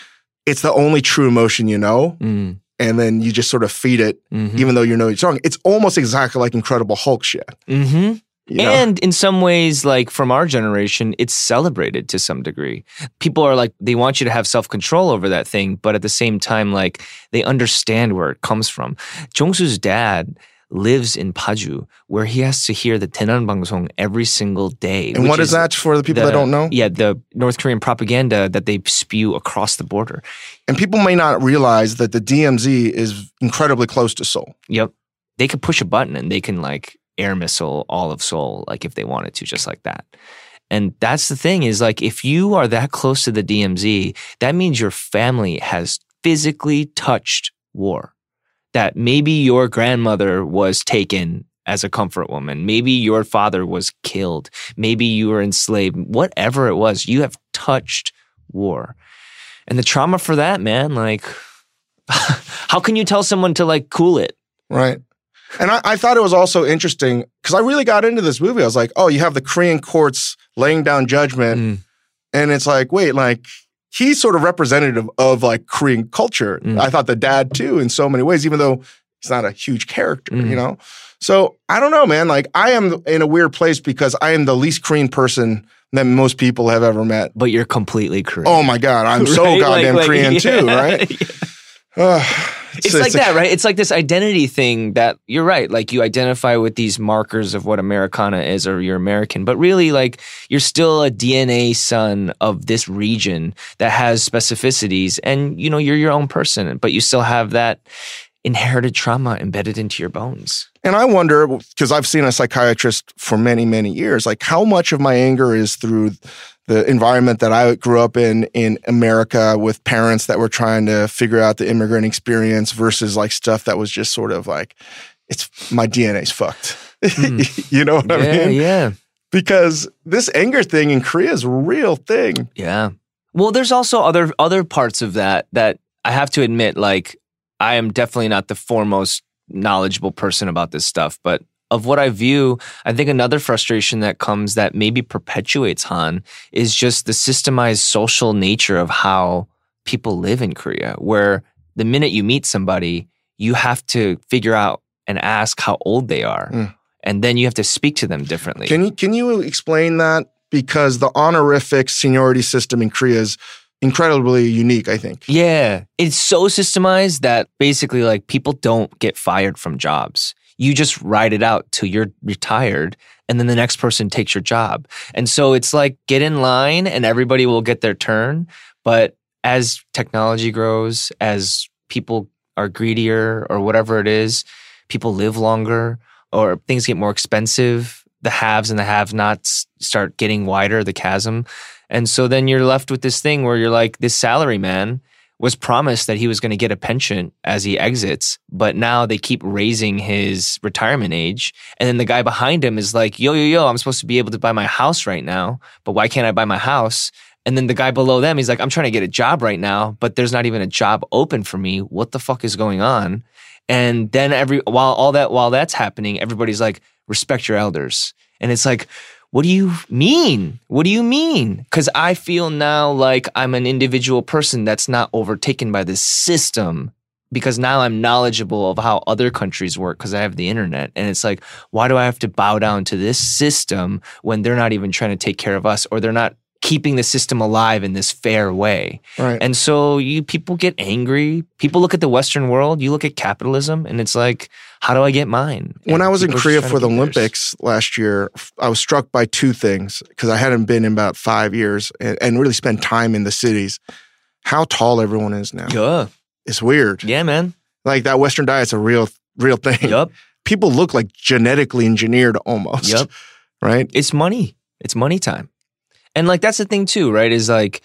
[SPEAKER 1] it's the only true emotion you know.
[SPEAKER 2] Mm,
[SPEAKER 1] And then you just sort of feed it,
[SPEAKER 2] mhm.
[SPEAKER 1] even though you know you're strong. It's almost exactly like Incredible Hulk shit.
[SPEAKER 2] Mm-hmm.
[SPEAKER 1] You know?
[SPEAKER 2] And in some ways, like from our generation, it's celebrated to some degree. People are like, they want you to have self control over that thing, but at the same time, like they understand where it comes from. Jongsu's dad lives in Paju, where he has to hear the Daenam Bangsong every single day.
[SPEAKER 1] and what is that for the people that don't know?
[SPEAKER 2] Yeah, the North Korean propaganda that they spew across the border.
[SPEAKER 1] And people may not realize that the DMZ is incredibly close to Seoul.
[SPEAKER 2] Yep. They could push a button and they can like air missile all of Seoul, like if they wanted to, just like that. And that's the thing is like if you are that close to the DMZ, that means your family has physically touched war. That maybe your grandmother was taken as a comfort woman. Maybe your father was killed. Maybe you were enslaved. Whatever it was, you have touched war. And the trauma for that, man, like, how can you tell someone to like cool it?
[SPEAKER 1] Right. And I, I thought it was also interesting because I really got into this movie. I was like, oh, you have the Korean courts laying down judgment.
[SPEAKER 2] Mm.
[SPEAKER 1] And it's like, wait, like he's sort of representative of like Korean culture.
[SPEAKER 2] Mm.
[SPEAKER 1] I thought the dad too, in so many ways, even though he's not a huge character,
[SPEAKER 2] Mm.
[SPEAKER 1] you know? So I don't know, man. Like I am in a weird place because I am the least Korean person that most people have ever met.
[SPEAKER 2] But you're completely Korean.
[SPEAKER 1] Oh my God, I'm so
[SPEAKER 2] Right? Like-
[SPEAKER 1] goddamn
[SPEAKER 2] like,
[SPEAKER 1] Korean
[SPEAKER 2] yeah.
[SPEAKER 1] too, right? Ugh,
[SPEAKER 2] It's, like that, right? It's like this identity thing that you're right. Like you identify with these markers of what Americana is or you're American, but really like you're still a DNA son of this region that has specificities and you know, you're your own person, but you still have that inherited trauma embedded into your bones.
[SPEAKER 1] And I wonder, because I've seen a psychiatrist for many, many years, like how much of my anger is through the environment that I grew up in in America with parents that were trying to figure out the immigrant experience versus like stuff that was just sort of like, it's my DNA's fucked. Hmm. you know what
[SPEAKER 2] yeah,
[SPEAKER 1] I mean?
[SPEAKER 2] yeah.
[SPEAKER 1] Because this anger thing in Korea is a real thing.
[SPEAKER 2] Yeah. Well, there's also other other parts of that that I have to admit, like I am definitely not the foremost knowledgeable person about this stuff, but of what I view, I think another frustration that comes that maybe perpetuates Han is just the systemized social nature of how people live in Korea, where the minute you meet somebody, you have to figure out and ask how old they are.
[SPEAKER 1] Mm.
[SPEAKER 2] And then you have to speak to them differently.
[SPEAKER 1] Can you can you explain that? Because the honorific seniority system in Korea is incredibly unique, I think.
[SPEAKER 2] Yeah. It's so systemized that basically, like, people don't get fired from jobs. You just ride it out till you're retired, and then the next person takes your job. And so it's like get in line and everybody will get their turn. But as technology grows, as people are greedier or whatever it is, people live longer or things get more expensive. The haves and the have nots start getting wider, the chasm. And so then you're left with this thing where you're like, this salary man was promised that he was going to get a pension as he exits, but now they keep raising his retirement age. And then the guy behind him is like, yo, yo, yo, I'm supposed to be able to buy my house right now, but why can't I buy my house? And then the guy below them, he's like, I'm trying to get a job right now, but there's not even a job open for me. What the fuck is going on? And then every while all that while that's happening, everybody's like, respect your elders. And it's like, what do you mean? What do you mean? Because I feel now like I'm an individual person that's not overtaken by this system because now I'm knowledgeable of how other countries work because I have the internet. And it's like, why do I have to bow down to this system when they're not even trying to take care of us or they're not keeping the system alive in this fair way?
[SPEAKER 1] Right.
[SPEAKER 2] And so you people get angry. People look at the Western world, you look at capitalism, and it's like, how do I get mine?
[SPEAKER 1] when I was in
[SPEAKER 2] people are just
[SPEAKER 1] Korea for the
[SPEAKER 2] get theirs.
[SPEAKER 1] Olympics last year, I was struck by two things because I hadn't been in about five years and, and really spent time in the cities. How tall everyone is now.
[SPEAKER 2] Yeah.
[SPEAKER 1] It's weird.
[SPEAKER 2] Yeah, man.
[SPEAKER 1] Like that Western diet's a real, real thing.
[SPEAKER 2] Yup.
[SPEAKER 1] People look like genetically engineered almost.
[SPEAKER 2] Yup.
[SPEAKER 1] Right.
[SPEAKER 2] It's money. It's money time. And like that's the thing too, right? Is like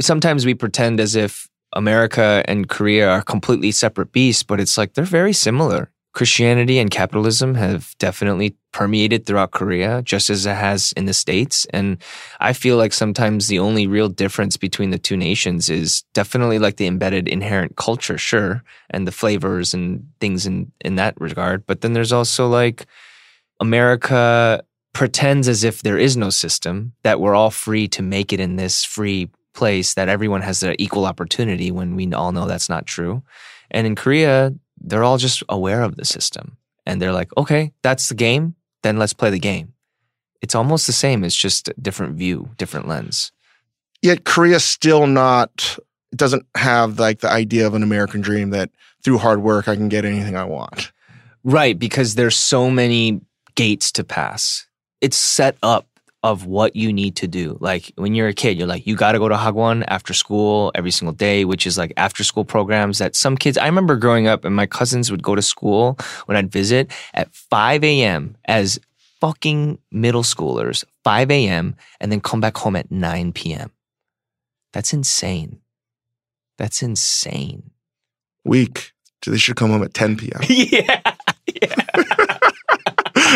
[SPEAKER 2] sometimes we pretend as if America and Korea are completely separate beasts, but it's like they're very similar. Christianity and capitalism have definitely permeated throughout Korea, just as it has in the States. And I feel like sometimes the only real difference between the two nations is definitely like the embedded inherent culture, sure, and the flavors and things in, in that regard. But then there's also like America pretends as if there is no system, that we're all free to make it in this free place, that everyone has the equal opportunity when we all know that's not true. And in Korea, they're all just aware of the system. And they're like, okay, that's the game, then let's play the game. it's almost the same. It's just a different view, different lens.
[SPEAKER 1] Yet Korea's still not. It doesn't have like the idea of an American dream that through hard work I can get anything I want.
[SPEAKER 2] Right, because there's so many gates to pass. It's set up of what you need to do. Like when you're a kid, you're like, you got to go to Hagwon after school every single day, which is like after school programs that some kids, I remember growing up and my cousins would go to school when I'd visit at 5 a.m. as fucking middle schoolers, 5 a.m., and then come back home at 9 p.m. That's insane. That's insane.
[SPEAKER 1] Weak. So they should come home at 10 p.m.
[SPEAKER 2] yeah.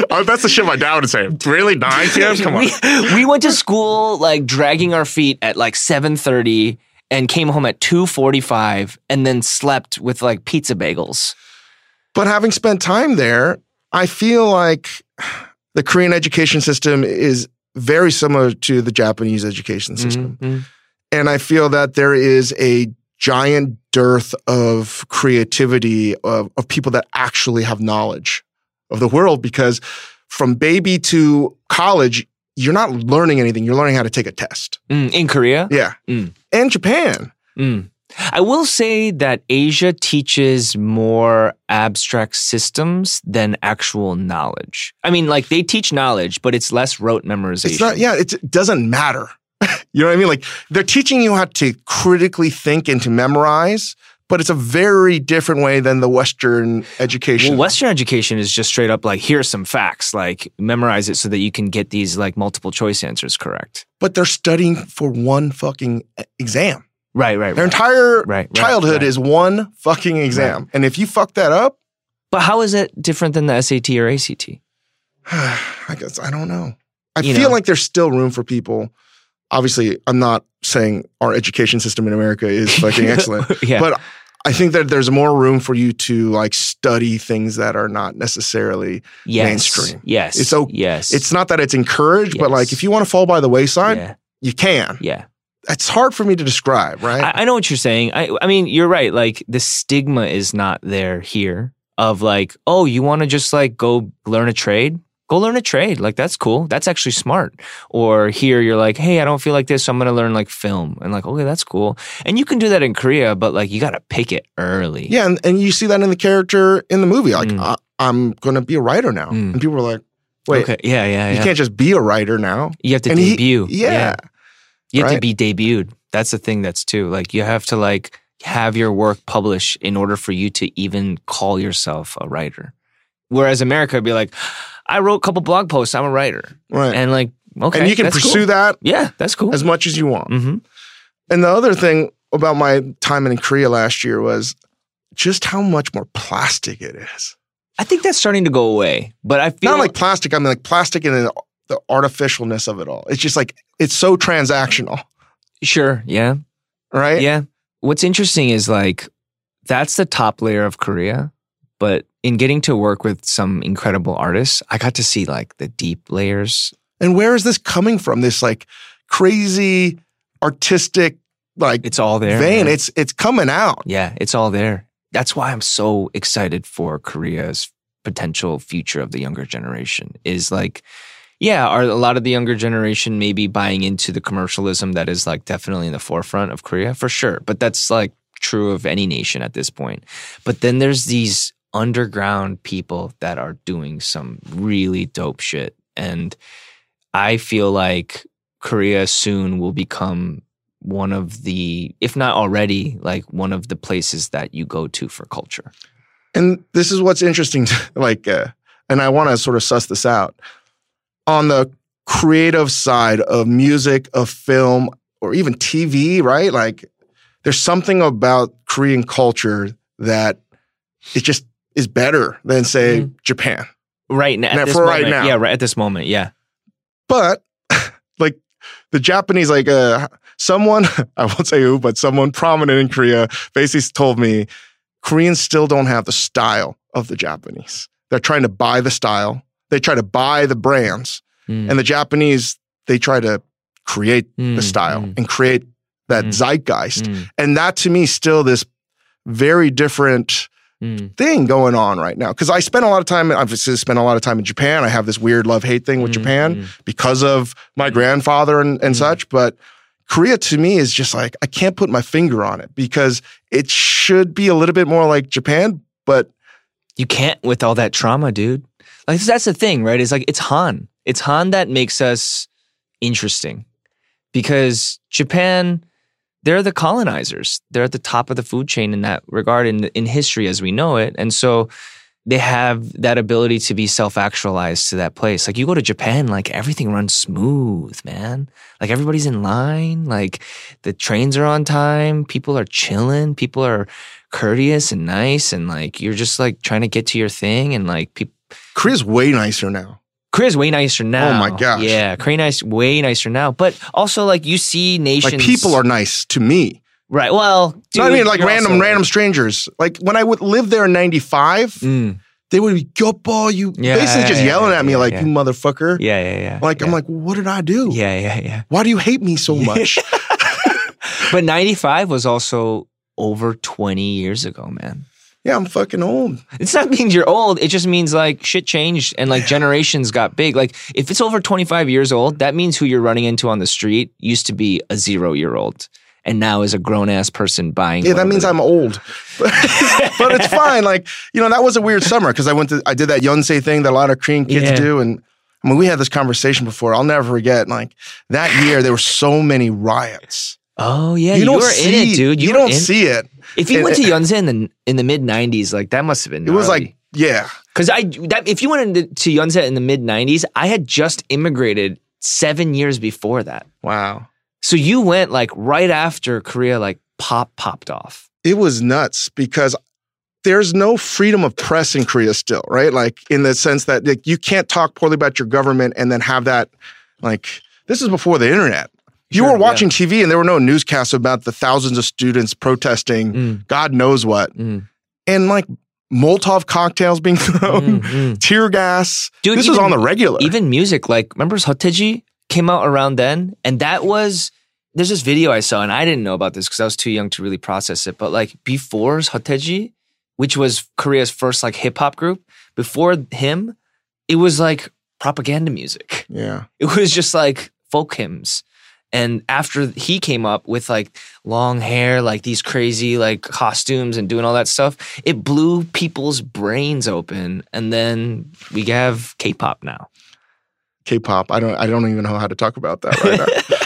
[SPEAKER 1] oh, that's the shit my dad would say. Really, 9 p.m. Come on.
[SPEAKER 2] We, we went to school like dragging our feet at like 7:30 and came home at 2:45 and then slept with like pizza bagels.
[SPEAKER 1] But having spent time there, I feel like the Korean education system is very similar to the Japanese education system.
[SPEAKER 2] Mhm.
[SPEAKER 1] And I feel that there is a giant dearth of creativity of, of people that actually have knowledge of the world because from baby to college, you're not learning anything. You're learning how to take a test.
[SPEAKER 2] Mm, in Korea?
[SPEAKER 1] Yeah.
[SPEAKER 2] Mm.
[SPEAKER 1] And Japan.
[SPEAKER 2] Mm. I will say that Asia teaches more abstract systems than actual knowledge. I mean, like they teach knowledge, but it's less rote memorization.
[SPEAKER 1] It's not, yeah, it's, it doesn't matter. you know what I mean? Like they're teaching you how to critically think and to memorize, but it's a very different way than the Western education.
[SPEAKER 2] Well, Western education is just straight up like, here's some facts, like memorize it so that you can get these like multiple choice answers correct.
[SPEAKER 1] but they're studying for one fucking exam.
[SPEAKER 2] Right, right,
[SPEAKER 1] Their
[SPEAKER 2] right.
[SPEAKER 1] entire
[SPEAKER 2] right,
[SPEAKER 1] childhood
[SPEAKER 2] right.
[SPEAKER 1] is one fucking exam. And if you fuck that up,
[SPEAKER 2] But how is it different than the SAT or ACT?
[SPEAKER 1] I guess I don't know. I
[SPEAKER 2] You
[SPEAKER 1] feel
[SPEAKER 2] know.
[SPEAKER 1] like there's still room for people. Obviously, I'm not saying our education system in America is fucking excellent,
[SPEAKER 2] yeah.
[SPEAKER 1] but I think that there's more room for you to like study things that are not necessarily.
[SPEAKER 2] yes.
[SPEAKER 1] mainstream.
[SPEAKER 2] Yes.
[SPEAKER 1] It's o-
[SPEAKER 2] yes.
[SPEAKER 1] It's not that it's encouraged, but like if you want to fall by the wayside,
[SPEAKER 2] yeah.
[SPEAKER 1] you can.
[SPEAKER 2] Yeah.
[SPEAKER 1] It's hard for me to describe, right?
[SPEAKER 2] I, I know what you're saying. I, I mean, you're right. Like the stigma is not there here of like, oh, you want to just like go learn a trade? Go learn a trade. Like that's cool. That's actually smart. Or here you're like, hey, I don't feel like this, so I'm gonna learn like film. And like, okay, that's cool. And you can do that in Korea, but like you gotta pick it early.
[SPEAKER 1] Yeah, and, and you see that in the character in the movie. Like,
[SPEAKER 2] Mm.
[SPEAKER 1] I, I'm going to be a writer now.
[SPEAKER 2] Mm.
[SPEAKER 1] And people are like, wait,
[SPEAKER 2] Okay. Yeah, yeah,
[SPEAKER 1] you
[SPEAKER 2] yeah.
[SPEAKER 1] can't just be a writer now.
[SPEAKER 2] You have to
[SPEAKER 1] And he-
[SPEAKER 2] debut.
[SPEAKER 1] yeah.
[SPEAKER 2] You have to be debuted. That's the thing that's too. Like you have to like have your work published in order for you to even call yourself a writer. Whereas America would be like, I wrote a couple blog posts, I'm a writer.
[SPEAKER 1] Right.
[SPEAKER 2] And like, okay.
[SPEAKER 1] and you can pursue
[SPEAKER 2] cool.
[SPEAKER 1] that
[SPEAKER 2] Yeah, that's cool.
[SPEAKER 1] as much as you want.
[SPEAKER 2] Mm-hmm.
[SPEAKER 1] And the other thing about my time in Korea last year was just how much more plastic it is.
[SPEAKER 2] I think that's starting to go away. But I feel
[SPEAKER 1] Not like plastic, I mean like plastic and the, the artificialness of it all. It's just like, it's so transactional,
[SPEAKER 2] sure, yeah.
[SPEAKER 1] right?
[SPEAKER 2] Yeah. What's interesting is like that's the top layer of Korea, but in getting to work with some incredible artists, I got to see like the deep layers.
[SPEAKER 1] And where is this coming from? This like crazy artistic, like
[SPEAKER 2] It's all there.
[SPEAKER 1] vein.
[SPEAKER 2] man.
[SPEAKER 1] It's it's coming out.
[SPEAKER 2] Yeah, it's all there. That's why I'm so excited for Korea's potential future of the younger generation. Is like, yeah, are a lot of the younger generation maybe buying into the commercialism that is like definitely in the forefront of Korea for sure. But that's like true of any nation at this point. But then there's these underground people that are doing some really dope shit. And I feel like Korea soon will become one of the, if not already, like one of the places that you go to for culture.
[SPEAKER 1] And this is what's interesting, to, like, uh, and I want to sort of suss this out. On the creative side of music, of film, or even TV, right? Like, there's something about Korean culture that it just is better than, say,
[SPEAKER 2] Mhm.
[SPEAKER 1] Japan.
[SPEAKER 2] Right now,
[SPEAKER 1] Now, for right now.
[SPEAKER 2] yeah, right at this moment, yeah.
[SPEAKER 1] But like the Japanese, like uh, someone, I won't say who, but someone prominent in Korea basically told me Koreans still don't have the style of the Japanese. They're trying to buy the style. They try to buy the brands.
[SPEAKER 2] Mm,
[SPEAKER 1] And the Japanese, they try to create
[SPEAKER 2] mm,
[SPEAKER 1] the style
[SPEAKER 2] mm,
[SPEAKER 1] and create that
[SPEAKER 2] Mm.
[SPEAKER 1] zeitgeist.
[SPEAKER 2] mm.
[SPEAKER 1] And that to me, still this very different
[SPEAKER 2] Mm.
[SPEAKER 1] thing going on right now. Because I spent a lot of time, I've spent a lot of time in Japan. I have this weird love hate thing with
[SPEAKER 2] Mm,
[SPEAKER 1] Japan
[SPEAKER 2] mm.
[SPEAKER 1] because of my grandfather and, and
[SPEAKER 2] Mm.
[SPEAKER 1] such. But Korea to me is just like, I can't put my finger on it because it should be a little bit more like Japan, but
[SPEAKER 2] You can't with all that trauma, dude. Like that's the thing, right? It's like it's Han. It's Han that makes us interesting. Because Japan, they're the colonizers. They're at the top of the food chain in that regard in in history as we know it. And so they have that ability to be self-actualized to that place. Like you go to Japan, like everything runs smooth, man. Like everybody's in line, like the trains are on time, people are chilling, people are courteous and nice and like you're just like trying to get to your thing and like people
[SPEAKER 1] Korea's way nicer now.
[SPEAKER 2] Korea's way nicer now.
[SPEAKER 1] Oh my gosh.
[SPEAKER 2] Yeah, Korea nice, way nicer now. But also, like you see nations,
[SPEAKER 1] Like people are nice to me.
[SPEAKER 2] right. Well,
[SPEAKER 1] No, I mean, like random,
[SPEAKER 2] also,
[SPEAKER 1] random strangers. Like when I would live there in 95,
[SPEAKER 2] Mm,
[SPEAKER 1] they would be, go ball, you
[SPEAKER 2] Yeah,
[SPEAKER 1] basically just
[SPEAKER 2] yeah,
[SPEAKER 1] yelling
[SPEAKER 2] yeah,
[SPEAKER 1] at me
[SPEAKER 2] yeah,
[SPEAKER 1] like,
[SPEAKER 2] yeah.
[SPEAKER 1] you motherfucker.
[SPEAKER 2] yeah, yeah, yeah.
[SPEAKER 1] Like, I'm like, what did I do?
[SPEAKER 2] yeah, yeah, yeah.
[SPEAKER 1] Why do you hate me so much?
[SPEAKER 2] But '95 was also over 20 years ago, man.
[SPEAKER 1] Yeah, I'm fucking old.
[SPEAKER 2] It's not means you're old. It just means like shit changed and like generations got big. Like if it's over 25 years old, that means who you're running into on the street used to be a zero year old and now is a grown ass person buying.
[SPEAKER 1] Yeah, that means I'm old. but it's fine. Like, you know, that was a weird summer because I went to, I did that Yonsei thing that a lot of Korean kids
[SPEAKER 2] Yeah.
[SPEAKER 1] do. And I mean, we had this conversation before. I'll never forget. Like that year, there were so many riots.
[SPEAKER 2] Oh yeah, you,
[SPEAKER 1] don't
[SPEAKER 2] were
[SPEAKER 1] see,
[SPEAKER 2] in it, dude.
[SPEAKER 1] You,
[SPEAKER 2] were
[SPEAKER 1] don't
[SPEAKER 2] in-
[SPEAKER 1] see it.
[SPEAKER 2] If you
[SPEAKER 1] and-
[SPEAKER 2] went to Yonsei in the in the mid '90s, like that must have been.
[SPEAKER 1] It was like, yeah.
[SPEAKER 2] because I that if you went into to Yonsei in the mid '90s, I had just immigrated seven years before that.
[SPEAKER 1] Wow.
[SPEAKER 2] So you went like right after Korea like pop popped off.
[SPEAKER 1] It was nuts because there's no freedom of press in Korea still, right? Like in the sense that like, you can't talk poorly about your government and then have that, like, this is before the internet. You
[SPEAKER 2] Sure,
[SPEAKER 1] were watching TV and there were no newscasts about the thousands of students protesting,
[SPEAKER 2] Mm,
[SPEAKER 1] God knows what,
[SPEAKER 2] mm,
[SPEAKER 1] and like Molotov cocktails being thrown,
[SPEAKER 2] mm, mm.
[SPEAKER 1] tear gas.
[SPEAKER 2] Dude,
[SPEAKER 1] this was
[SPEAKER 2] even-
[SPEAKER 1] on the regular.
[SPEAKER 2] Even music, like remember Seo Taiji came out around then, and that was there's this video I saw, and I didn't know about this because I was too young to really process it. But like before Seo Taiji, which was Korea's first like hip hop group, before him, it was like propaganda music.
[SPEAKER 1] yeah.
[SPEAKER 2] It was just like folk hymns. And after he came up with like long hair, like these crazy like costumes and doing all that stuff, it blew people's brains open. And then we have K-pop now.
[SPEAKER 1] K-pop. I don't. I don't even know how to talk about that right now.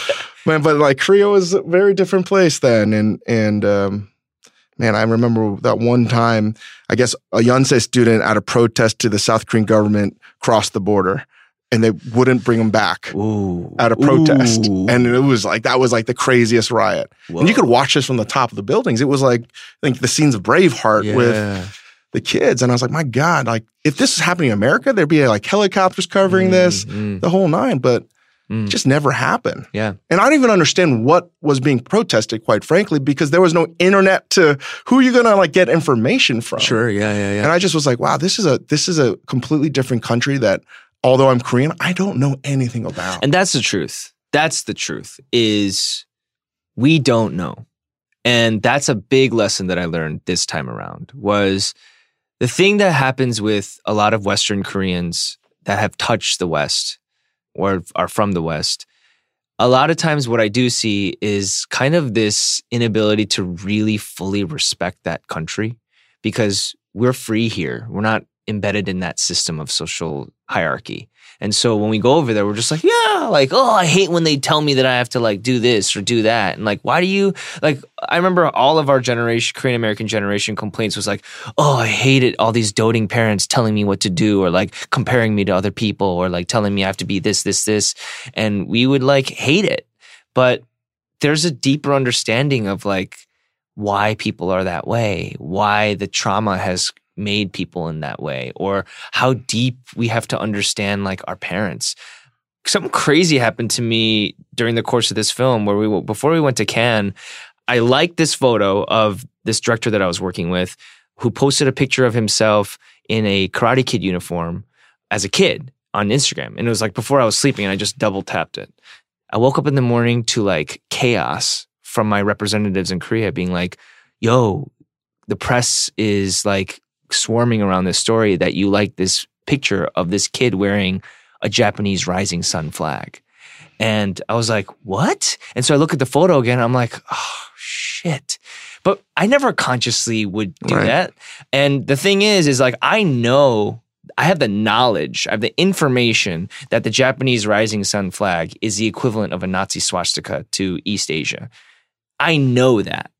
[SPEAKER 1] man, but like Korea was a very different place then, and and um, man, I remember that one time. I guess a Yonsei student at a protest to the South Korean government crossed the border, and they wouldn't bring him back
[SPEAKER 2] Ooh.
[SPEAKER 1] at a protest,
[SPEAKER 2] Ooh.
[SPEAKER 1] and it was like that was like the craziest riot. And you could watch this from the top of the buildings. It was like I think the scenes of Braveheart with the kids, and I was like, my God, like if this is happening in America, there'd be like helicopters covering this,
[SPEAKER 2] Mm,
[SPEAKER 1] the whole nine, but
[SPEAKER 2] mm, mm.
[SPEAKER 1] just never happened.
[SPEAKER 2] Yeah.
[SPEAKER 1] And I don't even understand what was being protested, quite frankly, because there was no internet to who are you gonna like get information from?
[SPEAKER 2] Sure. Yeah. Yeah. Yeah.
[SPEAKER 1] And I just was like, wow, this is a this is a completely different country that although I'm Korean, I don't know anything about.
[SPEAKER 2] And that's the truth. That's the truth is we don't know. And that's a big lesson that I learned this time around was the thing that happens with a lot of Western Koreans that have touched the West or are from the West. A lot of times what I do see is kind of this inability to really fully respect that country because we're free here. We're not embedded in that system of social hierarchy. And so when we go over there, we're just like, yeah, like, oh, I hate when they tell me that I have to like do this or do that. And like, why do you like I remember all of our generation, Korean American generation complaints was like, oh, I hate it, all these doting parents telling me what to do or like comparing me to other people or like telling me I have to be this, this, this. And we would like hate it. But there's a deeper understanding of like why people are that way, why the trauma has made people in that way, or how deep we have to understand like our parents. Something crazy happened to me during the course of this film where we before we went to Cannes, I liked this photo of this director that I was working with who posted a picture of himself in a Karate Kid uniform as a kid on Instagram. And it was like before I was sleeping and I just double tapped it. I woke up in the morning to like chaos from my representatives in Korea being like, yo, the press is like swarming around this story that you like this picture of this kid wearing a Japanese rising sun flag. And I was like, what? And so I look at the photo again. I'm like, oh, shit. But I never consciously would do
[SPEAKER 1] Right.
[SPEAKER 2] that. And the thing is, is like, I know, I have the knowledge, I have the information that the Japanese rising sun flag is the equivalent of a Nazi swastika to East Asia. I know that.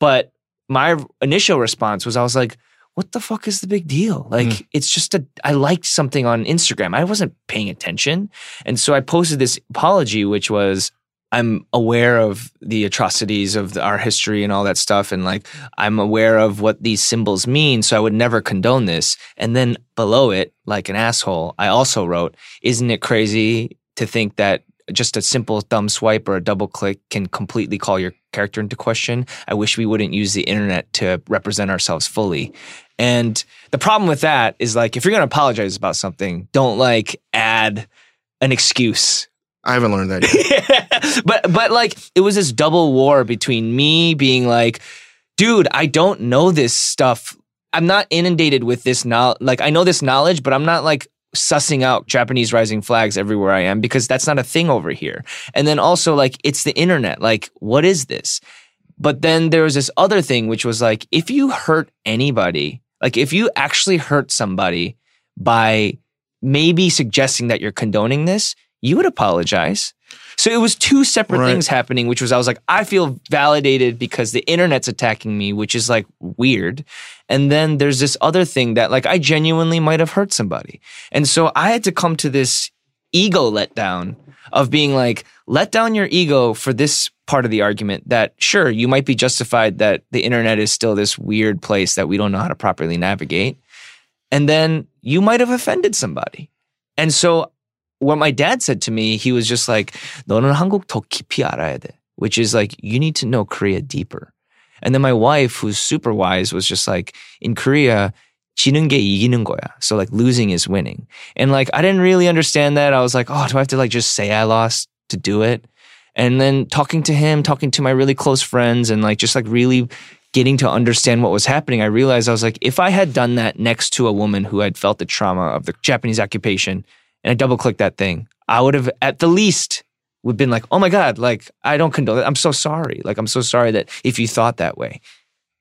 [SPEAKER 2] But my initial response was, I was like, what the fuck is the big deal? Like,
[SPEAKER 1] Mm.
[SPEAKER 2] it's just a, I liked something on Instagram. I wasn't paying attention. And so I posted this apology, which was, I'm aware of the atrocities of the, our history and all that stuff. And like, I'm aware of what these symbols mean. So I would never condone this. And then below it, like an asshole, I also wrote, Isn't it crazy to think that just a simple thumb swipe or a double click can completely call your character into question? I wish we wouldn't use the internet to represent ourselves fully. And the problem with that is like, if you're going to apologize about something, don't like add an excuse
[SPEAKER 1] I haven't learned that yet.
[SPEAKER 2] but but like it was this double war between me being like, dude, I don't know this stuff. I'm not inundated with this knowledge. Like I know this knowledge, but I'm not like sussing out Japanese rising flags everywhere I am because that's not a thing over here. And then also like it's the internet. Like what is this? But then there was this other thing which was like if you hurt anybody, like if you actually hurt somebody by maybe suggesting that you're condoning this, you would apologize. So it was two separate
[SPEAKER 1] Right.
[SPEAKER 2] things happening, which was I was like, I feel validated because the internet's attacking me, which is like weird. And then there's this other thing that like I genuinely might have hurt somebody. And so I had to come to this ego letdown of being like, let down your ego for this part of the argument that sure, you might be justified that the internet is still this weird place that we don't know how to properly navigate. And then you might have offended somebody. And so what my dad said to me, he was just like, 너는 한국 더 깊이 알아야 돼. Which is like, you need to know Korea deeper. And then my wife, who's super wise, was just like, in Korea, 지는 게 이기는 거야. So like losing is winning. And like, I didn't really understand that. I was like, oh, do I have to like just say I lost to do it? And then talking to him, talking to my really close friends and like just like really getting to understand what was happening, I realized I was like, if I had done that next to a woman who had felt the trauma of the Japanese occupation and I double clicked that thing, I would have at the least would have been like, oh my God, like I don't condone that. I'm so sorry. Like I'm so sorry that if you thought that way.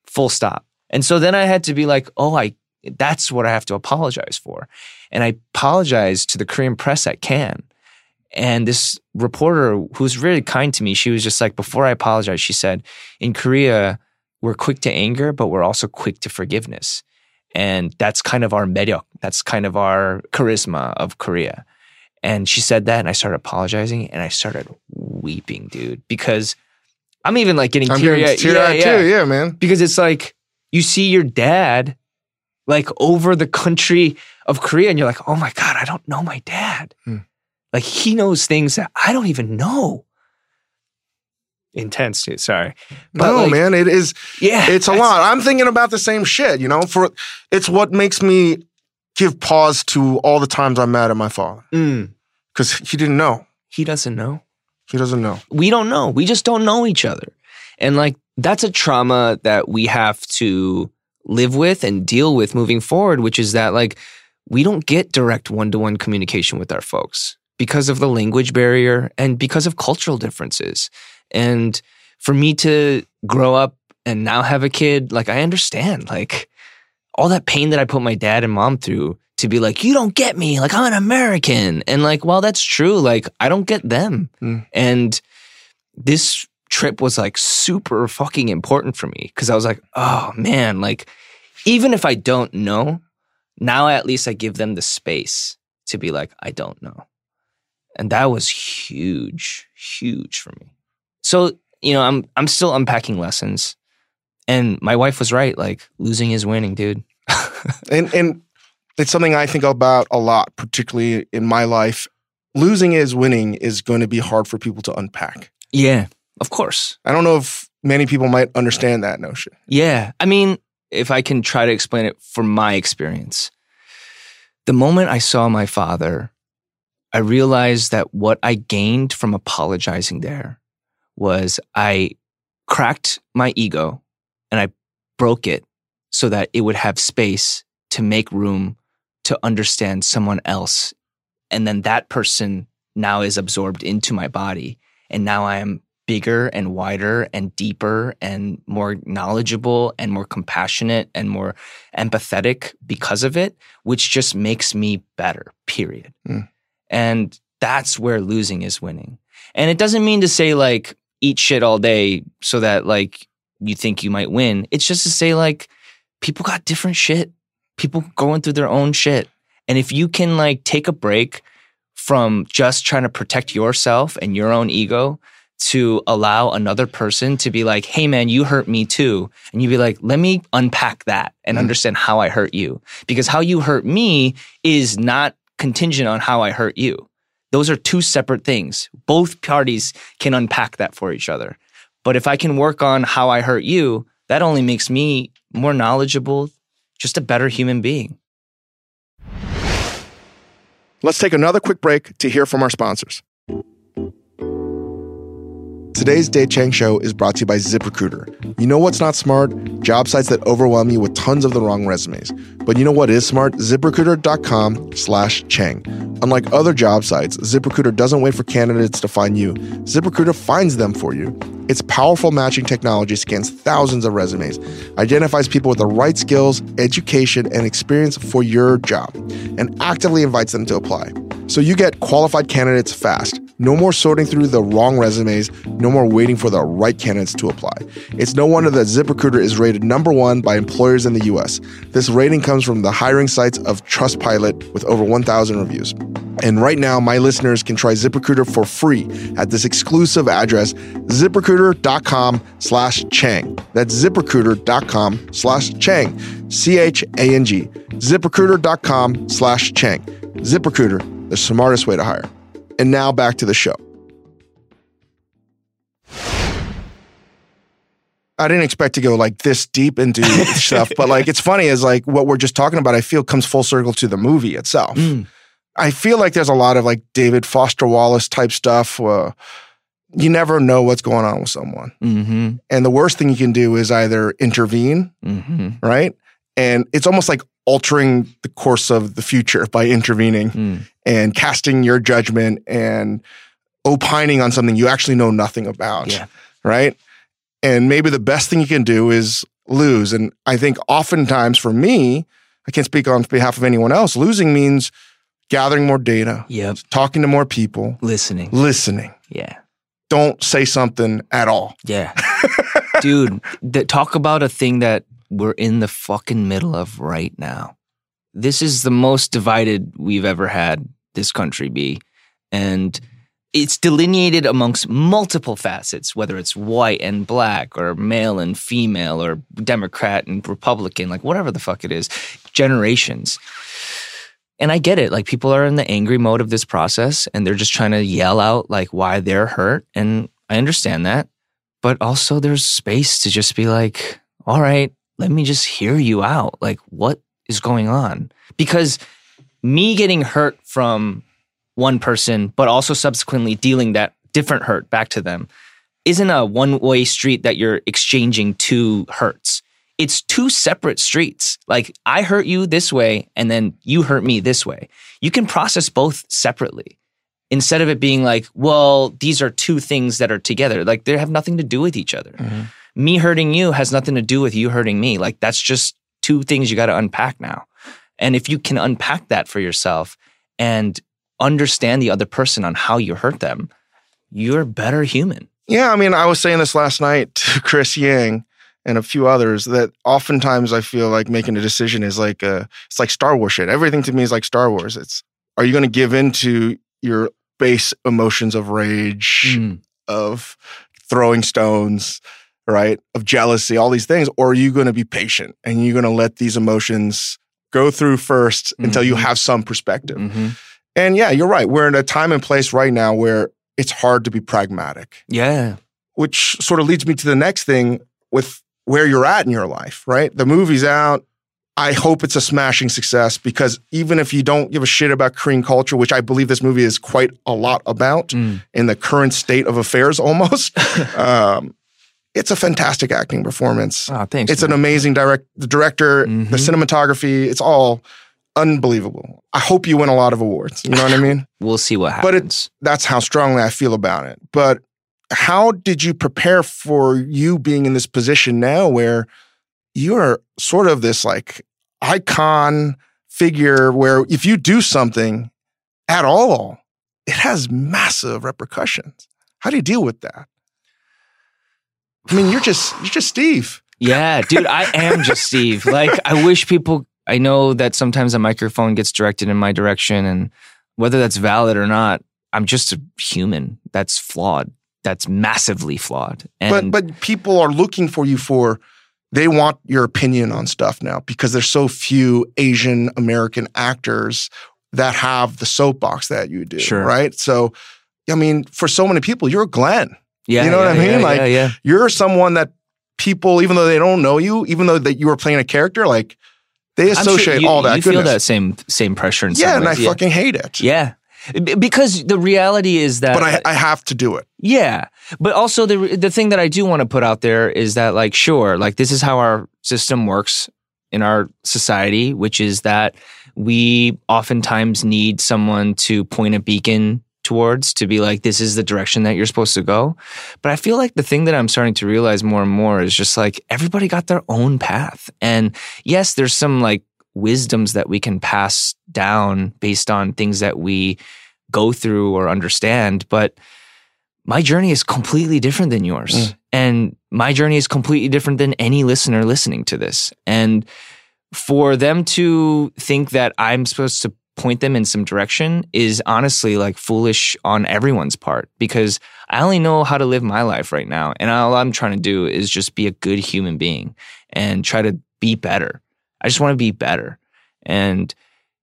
[SPEAKER 2] Full stop. And so then I had to be like, oh, I that's what I have to apologize for. And I apologized to the Korean press at Cannes. And this reporter who's really kind to me, she was just like, before I apologize, she said, in Korea, we're quick to anger, but we're also quick to forgiveness. And that's kind of our meryok. That's kind of our charisma of Korea. And she said that, and I started apologizing, and I started weeping, dude, because I'm even like getting teary.
[SPEAKER 1] getting teary-eyed too. Yeah, man.
[SPEAKER 2] Because it's like you see your dad like over the country of Korea, and you're like, oh my God, I don't know my dad.
[SPEAKER 1] Hmm.
[SPEAKER 2] Like he knows things that I don't even know. Intense, dude. Sorry. But,
[SPEAKER 1] no,
[SPEAKER 2] like,
[SPEAKER 1] man. It is.
[SPEAKER 2] Yeah.
[SPEAKER 1] It's a lot. I'm thinking about the same shit. You know, for it's what makes me give pause to all the times I'm mad at my father
[SPEAKER 2] Mm,
[SPEAKER 1] because he didn't know.
[SPEAKER 2] he doesn't know.
[SPEAKER 1] He doesn't know.
[SPEAKER 2] we don't know. We just don't know each other. And like that's a trauma that we have to live with and deal with moving forward, which is that like we don't get direct one to one communication with our folks because of the language barrier and because of cultural differences. And for me to grow up and now have a kid, like I understand like all that pain that I put my dad and mom through to be like, you don't get me. Like I'm an American. And like, well, that's true. Like I don't get them.
[SPEAKER 1] Mm.
[SPEAKER 2] And this trip was like super fucking important for me because I was like, oh man, like even if I don't know, now at least I give them the space to be like, I don't know. And that was huge, huge for me. So, you know, I'm I'm still unpacking lessons. And my wife was right, like losing is winning, dude.
[SPEAKER 1] And and it's something I think about a lot, particularly in my life. Losing is winning is going to be hard for people to unpack.
[SPEAKER 2] Yeah, of course.
[SPEAKER 1] I don't know if many people might understand that notion.
[SPEAKER 2] Yeah. I mean, if I can try to explain it from my experience, the moment I saw my father, I realized that what I gained from apologizing there was I cracked my ego and I broke it so that it would have space to make room to understand someone else. And then that person now is absorbed into my body. And now I am bigger and wider and deeper and more knowledgeable and more compassionate and more empathetic because of it, which just makes me better, period. Mm. And that's where losing is winning. And it doesn't mean to say like eat shit all day so that like you think you might win. It's just to say like people got different shit. People going through their own shit. And if you can like take a break from just trying to protect yourself and your own ego to allow another person to be like, hey man, you hurt me too. And you'd be like, let me unpack that and mm-hmm. understand how I hurt you. Because how you hurt me is not contingent on how I hurt you. Those are two separate things. Both parties can unpack that for each other. But if I can work on how I hurt you, that only makes me more knowledgeable, just a better human being.
[SPEAKER 1] Let's take another quick break to hear from our sponsors. Today's Dave Chang Show is brought to you by ZipRecruiter. You know what's not smart? Job sites that overwhelm you with tons of the wrong resumes. But you know what is smart? ZipRecruiter.com slash Chang. Unlike other job sites, ZipRecruiter doesn't wait for candidates to find you. ZipRecruiter finds them for you. Its powerful matching technology scans thousands of resumes, identifies people with the right skills, education, and experience for your job, and actively invites them to apply. So you get qualified candidates fast. No more sorting through the wrong resumes, no more waiting for the right candidates to apply. It's no wonder that ZipRecruiter is rated number one by employers in the US. This rating comes from the hiring sites of Trustpilot with over 1,000 reviews. And right now, my listeners can try ZipRecruiter for free at this exclusive address, ziprecruiter.com slash Chang. That's ziprecruiter.com slash Chang. C-H-A-N-G. ZipRecruiter.com slash Chang. ZipRecruiter, the smartest way to hire. And now back to the show. I didn't expect to go like this deep into stuff, but like it's funny is like what we're just talking about, I feel comes full circle to the movie itself. Mm. I feel like there's a lot of like David Foster Wallace type stuff. Uh, you never know what's going on with someone. Mm-hmm. And the worst thing you can do is either intervene, mm-hmm. right? And it's almost like altering the course of the future by intervening mm. and casting your judgment and opining on something you actually know nothing about. Yeah. Right. And maybe the best thing you can do is lose. And I think oftentimes for me, I can't speak on behalf of anyone else, losing means gathering more data,
[SPEAKER 2] yep.
[SPEAKER 1] talking to more people,
[SPEAKER 2] listening.
[SPEAKER 1] Listening.
[SPEAKER 2] Yeah.
[SPEAKER 1] Don't say something at all.
[SPEAKER 2] Yeah. Dude, talk about a thing that we're in the fucking middle of right now. This is the most divided we've ever had this country be. And it's delineated amongst multiple facets, whether it's white and black or male and female or Democrat and Republican, like whatever the fuck it is, generations. And I get it. Like people are in the angry mode of this process and they're just trying to yell out like why they're hurt. And I understand that. But also there's space to just be like, all right, let me just hear you out. Like, what is going on? Because me getting hurt from one person, but also subsequently dealing that different hurt back to them, isn't a one way street that you're exchanging two hurts. It's two separate streets. Like, I hurt you this way, and then you hurt me this way. You can process both separately instead of it being like, well, these are two things that are together. Like, they have nothing to do with each other. Mm-hmm me hurting you has nothing to do with you hurting me. Like that's just two things you got to unpack now. And if you can unpack that for yourself and understand the other person on how you hurt them, you're a better human.
[SPEAKER 1] Yeah, I mean, I was saying this last night to Chris Yang and a few others that oftentimes I feel like making a decision is like a, uh, it's like Star Wars shit. Everything to me is like Star Wars. It's are you going to give in to your base emotions of rage, mm. of throwing stones, right? Of jealousy, all these things? Or are you going to be patient and you're going to let these emotions go through 1st mm-hmm. until you mm-hmm. have some perspective? Mm-hmm. And yeah, you're right. We're in a time and place right now where it's hard to be pragmatic.
[SPEAKER 2] Yeah.
[SPEAKER 1] Which sort of leads me to the next thing with where you're at in your life, right? The movie's out. I hope it's a smashing success because even if you don't give a shit about Korean culture, which I believe this movie is quite a lot about mm. in the current state of affairs almost, um, it's a fantastic acting performance.
[SPEAKER 2] Oh, thanks.
[SPEAKER 1] It's an amazing direct the director, the
[SPEAKER 2] Mhm.
[SPEAKER 1] cinematography. It's all unbelievable. I hope you win a lot of awards. You know what I mean?
[SPEAKER 2] we'll see what happens.
[SPEAKER 1] But
[SPEAKER 2] happens.
[SPEAKER 1] That's how strongly I feel about it. But how did you prepare for you being in this position now where you're sort of this like icon figure where if you do something at all, it has massive repercussions. How do you deal with that? I mean, you're just you're just Steve.
[SPEAKER 2] Yeah, dude, I am just Steve. Like, I wish people, I know that sometimes a microphone gets directed in my direction, and whether that's valid or not, I'm just a human that's flawed, that's massively flawed. And
[SPEAKER 1] but but people are looking for you for they want your opinion on stuff now because there's so few Asian American actors that have the soapbox that you do.
[SPEAKER 2] Sure.
[SPEAKER 1] Right. So I mean, for so many people, you're Glenn.
[SPEAKER 2] yeah,
[SPEAKER 1] you know what I mean?
[SPEAKER 2] Yeah,
[SPEAKER 1] Like,
[SPEAKER 2] yeah, yeah.
[SPEAKER 1] You're someone that people, even though they don't know you, even though that you were playing a character, like they
[SPEAKER 2] I'm sure
[SPEAKER 1] associate
[SPEAKER 2] you,
[SPEAKER 1] all that
[SPEAKER 2] You feel
[SPEAKER 1] goodness.
[SPEAKER 2] that same same pressure in some
[SPEAKER 1] yeah, and I
[SPEAKER 2] yeah.
[SPEAKER 1] fucking hate it.
[SPEAKER 2] yeah. Because the reality is that
[SPEAKER 1] But I, I have to do it.
[SPEAKER 2] Yeah. But also the the thing that I do want to put out there is that like sure, like this is how our system works in our society, which is that we oftentimes need someone to point a beacon towards to be like this is the direction that you're supposed to go. But I feel like the thing that I'm starting to realize more and more is just like everybody got their own path. And yes, there's some like wisdoms that we can pass down based on things that we go through or understand, but my journey is completely different than yours.
[SPEAKER 1] Mm.
[SPEAKER 2] And my journey is completely different than any listener listening to this. And for them to think that I'm supposed to point them in some direction is honestly like foolish on everyone's part because I only know how to live my life right now. And all I'm trying to do is just be a good human being and try to be better. I just want to be better. And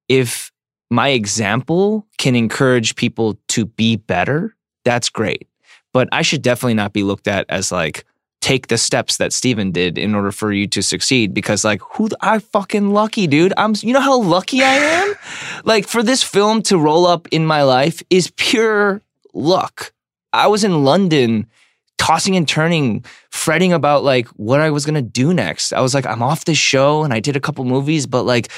[SPEAKER 2] if my example can encourage people to be better, that's great. But I should definitely not be looked at as like, take the steps that Steven did in order for you to succeed because like who I fucking lucky dude. I'm you know how lucky I am? Like for this film to roll up in my life is pure luck. I was in London tossing and turning fretting about like what I was going to do next. I was like I'm off this show and I did a couple movies but like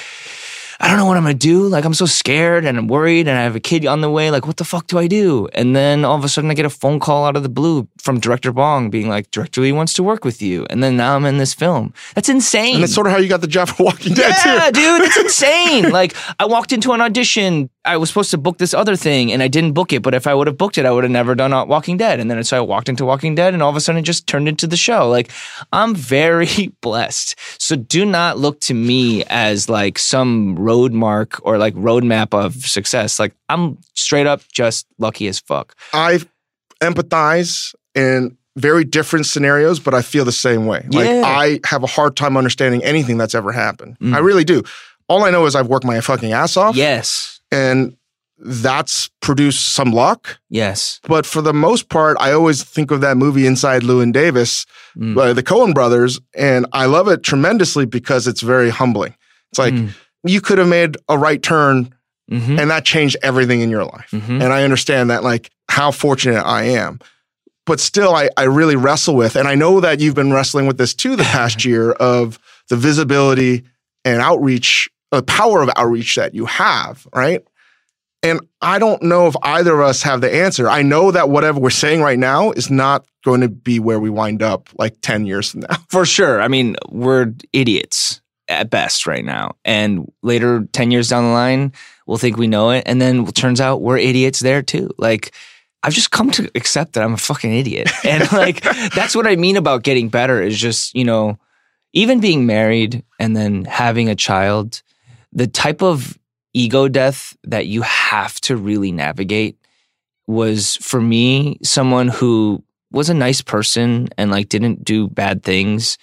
[SPEAKER 2] I don't know what I'm gonna do. Like I'm so scared and I'm worried and I have a kid on the way. Like what the fuck do I do? And then all of a sudden I get a phone call out of the blue from director Bong being like, Director Lee wants to work with you. And then now I'm in this film. That's insane.
[SPEAKER 1] And that's sort of how you got the job for Walking Dead
[SPEAKER 2] yeah,
[SPEAKER 1] too.
[SPEAKER 2] dude, it's insane. like I walked into an audition. I was supposed to book this other thing and I didn't book it. But if I would have booked it, I would have never done Walking Dead. And then so I walked into Walking Dead and all of a sudden it just turned into the show. Like I'm very blessed. So do not look to me as like some road mark or like roadmap of success. Like I'm straight up just lucky as fuck.
[SPEAKER 1] I empathize in very different scenarios, but I feel the same way. Like
[SPEAKER 2] Yeah.
[SPEAKER 1] I have a hard time understanding anything that's ever happened.
[SPEAKER 2] Mm.
[SPEAKER 1] I really do. All I know is I've worked my fucking ass off.
[SPEAKER 2] Yes.
[SPEAKER 1] And that's produced some luck.
[SPEAKER 2] Yes.
[SPEAKER 1] But for the most part, I always think of that movie Inside Llewyn Davis,
[SPEAKER 2] Mm.
[SPEAKER 1] uh, the Coen brothers, and I love it tremendously because it's very humbling. It's like
[SPEAKER 2] Mm.
[SPEAKER 1] you could have made a right turn
[SPEAKER 2] Mhm.
[SPEAKER 1] and that changed everything in your life.
[SPEAKER 2] Mhm.
[SPEAKER 1] And I understand that, like, how fortunate I am. But still, I, I really wrestle with, and I know that you've been wrestling with this too the past year of the visibility and outreach, the power of outreach that you have, right? And I don't know if either of us have the answer. I know that whatever we're saying right now is not going to be where we wind up like 10 years from now.
[SPEAKER 2] For sure. I mean, we're idiots at best right now. And later, 10 years down the line, we'll think we know it. And then it turns out we're idiots there too. Like, I've just come to accept that I'm a fucking idiot. And like, that's what I mean about getting better is just, you know, even being married and then having a child, the type of ego death that you have to really navigate was for me someone who was a nice person and like didn't do bad things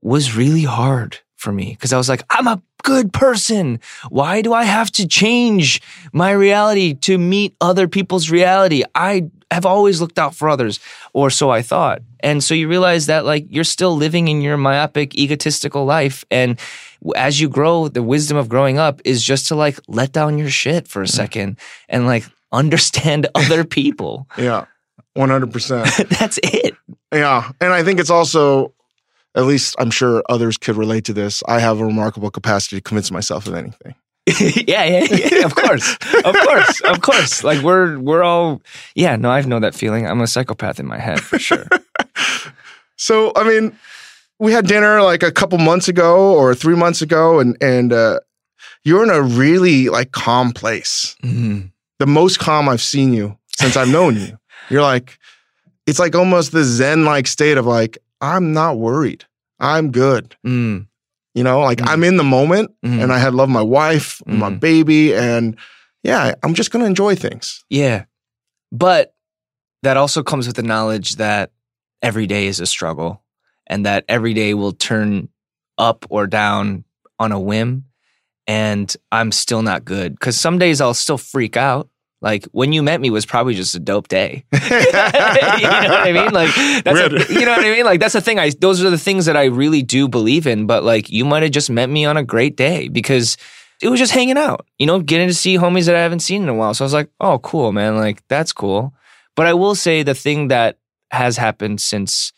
[SPEAKER 2] was really hard for me because I was like, I'm a good person. Why do I have to change my reality to meet other people's reality? I have always looked out for others, or so I thought. And so you realize that like you're still living in your myopic, egotistical life. And as you grow, the wisdom of growing up is just to like let down your shit for a second and like understand other people.
[SPEAKER 1] Yeah, 100%.
[SPEAKER 2] That's it.
[SPEAKER 1] Yeah. And I think it's also, at least I'm sure others could relate to this. I have a remarkable capacity to convince myself of anything.
[SPEAKER 2] yeah, yeah, yeah, of course, of course, of course. Like we're we're all yeah. No, I've know that feeling. I'm a psychopath in my head for sure.
[SPEAKER 1] so I mean, we had dinner like a couple months ago or three months ago, and and uh, you're in a really like calm place. Mm-hmm. The most calm I've seen you since I've known you. You're like, it's like almost the Zen like state of like, I'm not worried. I'm good. Mm. You know, like mm. I'm in the moment mm. and I had love my wife, my mm. baby, and yeah, I'm just gonna enjoy things.
[SPEAKER 2] Yeah. But that also comes with the knowledge that every day is a struggle and that every day will turn up or down on a whim and I'm still not good because some days I'll still freak out. Like when you met me was probably just a dope day. you know what I mean? Like that's a, you know what I mean? Like that's the thing. I those are the things that I really do believe in. But like you might have just met me on a great day because it was just hanging out. You know, getting to see homies that I haven't seen in a while. So I was like, oh, cool, man. Like that's cool. But I will say the thing that has happened since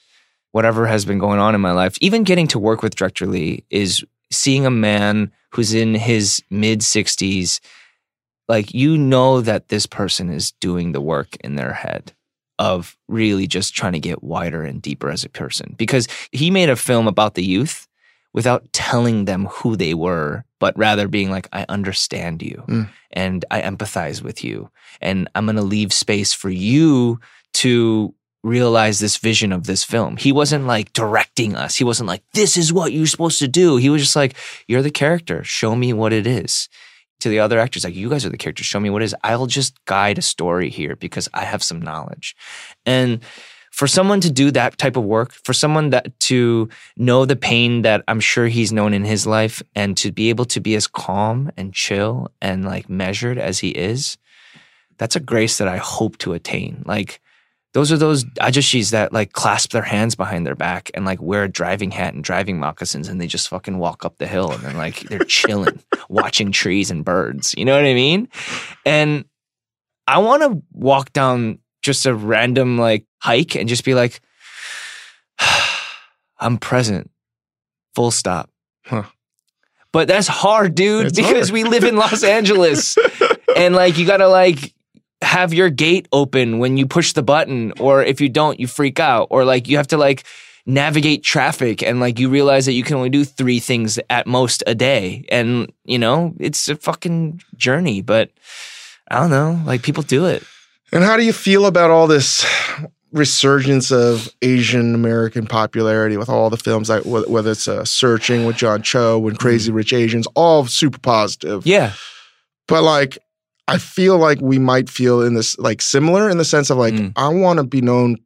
[SPEAKER 2] whatever has been going on in my life, even getting to work with Director Lee, is seeing a man who's in his mid 60s, like you know that this person is doing the work in their head of really just trying to get wider and deeper as a person because he made a film about the youth without telling them who they were, but rather being like, I understand you mm. and I empathize with you. And I'm going to leave space for you to realize this vision of this film. He wasn't like directing us. He wasn't like, this is what you're supposed to do. He was just like, you're the character. Show me what it is. To the other actors, like, you guys are the characters. Show me what it is. I'll just guide a story here because I have some knowledge. And for someone to do that type of work, for someone that to know the pain that I'm sure he's known in his life and to be able to be as calm and chill and like measured as he is, that's a grace that I hope to attain. Like, those are those ajashis that like clasp their hands behind their back and like wear a driving hat and driving moccasins and they just fucking walk up the hill and then like they're chilling, watching trees and birds. You know what I mean? And I want to walk down just a random like hike and just be like, I'm present, full stop. Huh. But that's hard, dude, it's because hard. we live in Los Angeles and like you gotta like have your gate open when you push the button or if you don't you freak out or like you have to like navigate traffic and like you realize that you can only do three things at most a day and you know it's a fucking journey but i don't know like people do it.
[SPEAKER 1] And how do you feel about all this resurgence of asian american popularity with all the films like whether it's uh, searching with john cho and crazy mm-hmm. rich asians all super positive?
[SPEAKER 2] Yeah.
[SPEAKER 1] But like I feel like we might feel in this like similar in the sense of like mm. I want to be known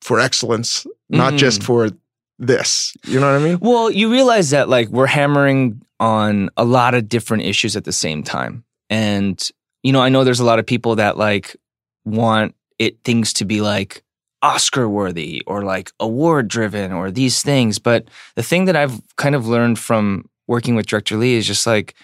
[SPEAKER 1] for excellence, not mm. just for this. You know what I mean?
[SPEAKER 2] Well, you realize that like we're hammering on a lot of different issues at the same time. And you know, I know there's a lot of people that like want it things to be like Oscar worthy or like award driven or these things, but the thing that I've kind of learned from working with Director Lee is just like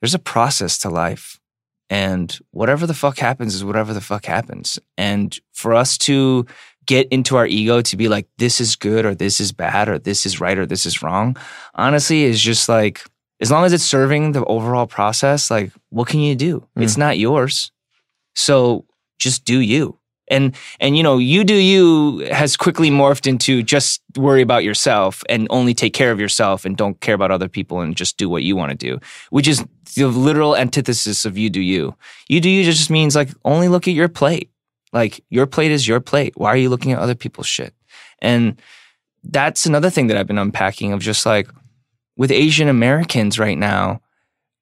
[SPEAKER 2] there's a process to life and whatever the fuck happens is whatever the fuck happens. And for us to get into our ego to be like, this is good or this is bad or this is right or this is wrong, honestly, is just like, as long as it's serving the overall process, like, what can you do? Mm. It's not yours. So just do you and and you know you do you has quickly morphed into just worry about yourself and only take care of yourself and don't care about other people and just do what you want to do which is the literal antithesis of you do you. You do you just means like only look at your plate. Like your plate is your plate. Why are you looking at other people's shit? And that's another thing that i've been unpacking of just like with asian americans right now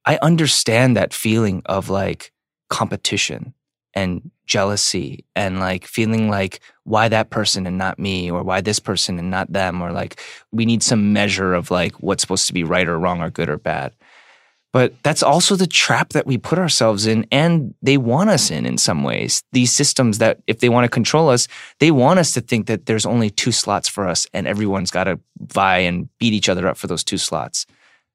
[SPEAKER 2] i understand that feeling of like competition and jealousy and like feeling like why that person and not me or why this person and not them or like we need some measure of like what's supposed to be right or wrong or good or bad. But that's also the trap that we put ourselves in and they want us in in some ways. These systems that if they want to control us they want us to think that there's only two slots for us and everyone's got to vie and beat each other up for those two slots.